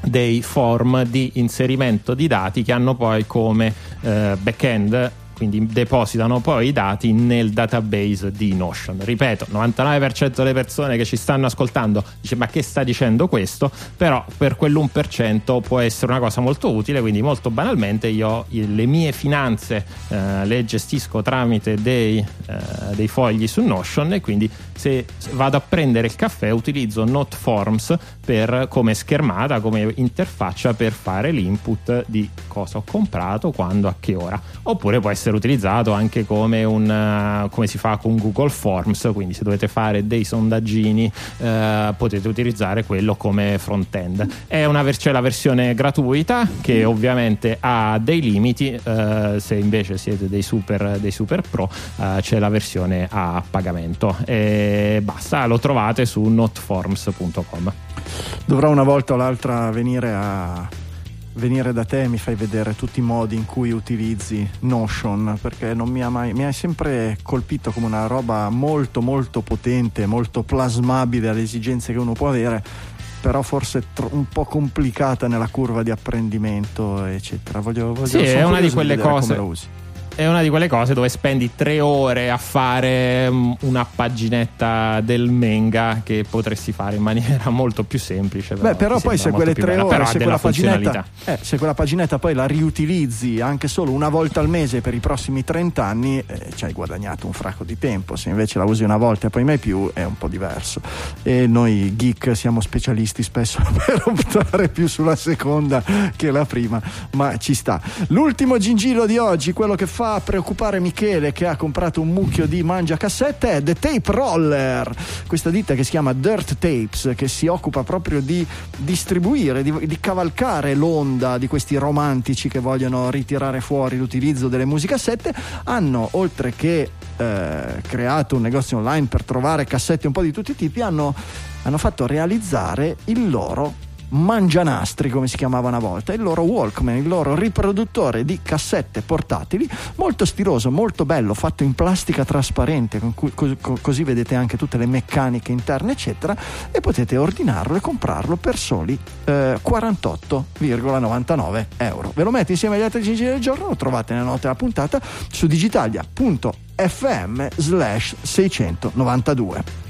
dei form di inserimento di dati che hanno poi come eh, backend quindi depositano poi i dati nel database di Notion. Ripeto, 99% delle persone che ci stanno ascoltando dice ma che sta dicendo questo? Però per quell'1% può essere una cosa molto utile, quindi molto banalmente io le mie finanze eh, le gestisco tramite dei, eh, dei fogli su Notion e quindi se vado a prendere il caffè utilizzo Noteforms per, come schermata, come interfaccia per fare l'input di cosa ho comprato, quando, a che ora. Oppure può essere utilizzato anche come, un, eh, come si fa con Google Forms, quindi se dovete fare dei sondaggini eh, potete utilizzare quello come front-end. È una ver- c'è la versione gratuita che ovviamente ha dei limiti, eh, se invece siete dei super, dei super pro eh, c'è la versione a pagamento. E basta, lo trovate su notforms.com. Dovrò una volta o l'altra venire a venire da te e mi fai vedere tutti i modi in cui utilizzi Notion perché non mi ha mai mi ha sempre colpito come una roba molto molto potente, molto plasmabile alle esigenze che uno può avere però forse tro- un po' complicata nella curva di apprendimento eccetera voglio, voglio Sì, è una di quelle cose- come la usi. È una di quelle cose dove spendi tre ore a fare mm, una paginetta del manga che potresti fare in maniera molto più semplice. Beh, però poi se quelle tre bella, ore, però se quella, paginetta, eh, se quella paginetta poi la riutilizzi anche solo una volta al mese per i prossimi 30 anni, eh, ci hai guadagnato un fracco di tempo. Se invece la usi una volta e poi mai più, è un po' diverso. E noi geek siamo specialisti spesso per optare più sulla seconda che la prima, ma ci sta. L'ultimo gingillo di oggi, quello che fa preoccupare Michele che ha comprato un mucchio di mangiacassette, è The Tape Roller, questa ditta che si chiama Dirt Tapes, che si occupa proprio di distribuire, di, di cavalcare l'onda di questi romantici che vogliono ritirare fuori l'utilizzo delle musicassette, hanno oltre che eh, creato un negozio online per trovare cassette un po' di tutti i tipi, hanno, hanno fatto realizzare il loro mangianastri come si chiamava una volta il loro Walkman il loro riproduttore di cassette portatili molto stiloso molto bello fatto in plastica trasparente cui- co- co- così vedete anche tutte le meccaniche interne eccetera e potete ordinarlo e comprarlo per soli eh, 48,99 euro. Ve lo metti insieme agli altri giri del giorno lo trovate nelle note della puntata su digitalia.fm slash 692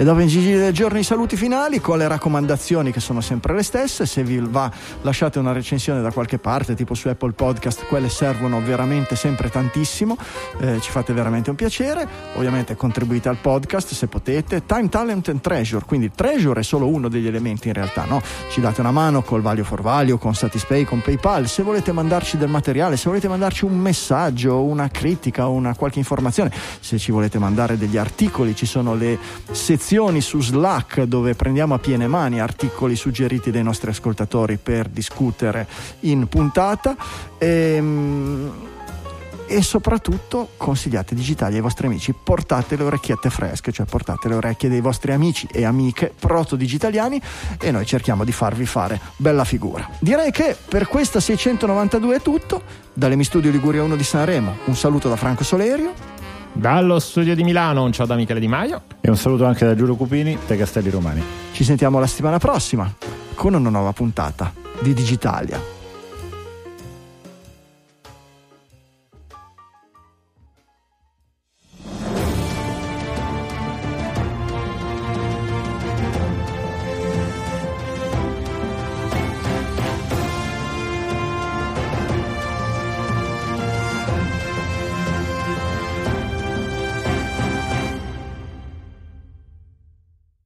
E dopo i giri del giorno i saluti finali con le raccomandazioni che sono sempre le stesse. Se vi va lasciate una recensione da qualche parte, tipo su Apple Podcast, quelle servono veramente sempre tantissimo. Eh, ci fate veramente un piacere. Ovviamente contribuite al podcast se potete. Time, Talent and Treasure, quindi Treasure è solo uno degli elementi in realtà, no? Ci date una mano col Value for Value, con Satispay, con PayPal. Se volete mandarci del materiale, se volete mandarci un messaggio, una critica, una qualche informazione, se ci volete mandare degli articoli, ci sono le sezioni su Slack dove prendiamo a piene mani articoli suggeriti dai nostri ascoltatori per discutere in puntata. Ehm, e soprattutto consigliate digitali ai vostri amici, portate le orecchiette fresche, cioè portate le orecchie dei vostri amici e amiche proto-digitaliani e noi cerchiamo di farvi fare bella figura. Direi che per questa 692 è tutto, dall'Emi Studio Liguria 1 di Sanremo, un saluto da Franco Solerio. Dallo studio di Milano, un ciao da Michele Di Maio. E un saluto anche da Giulio Cupini, dai Castelli Romani. Ci sentiamo la settimana prossima con una nuova puntata di Digitalia.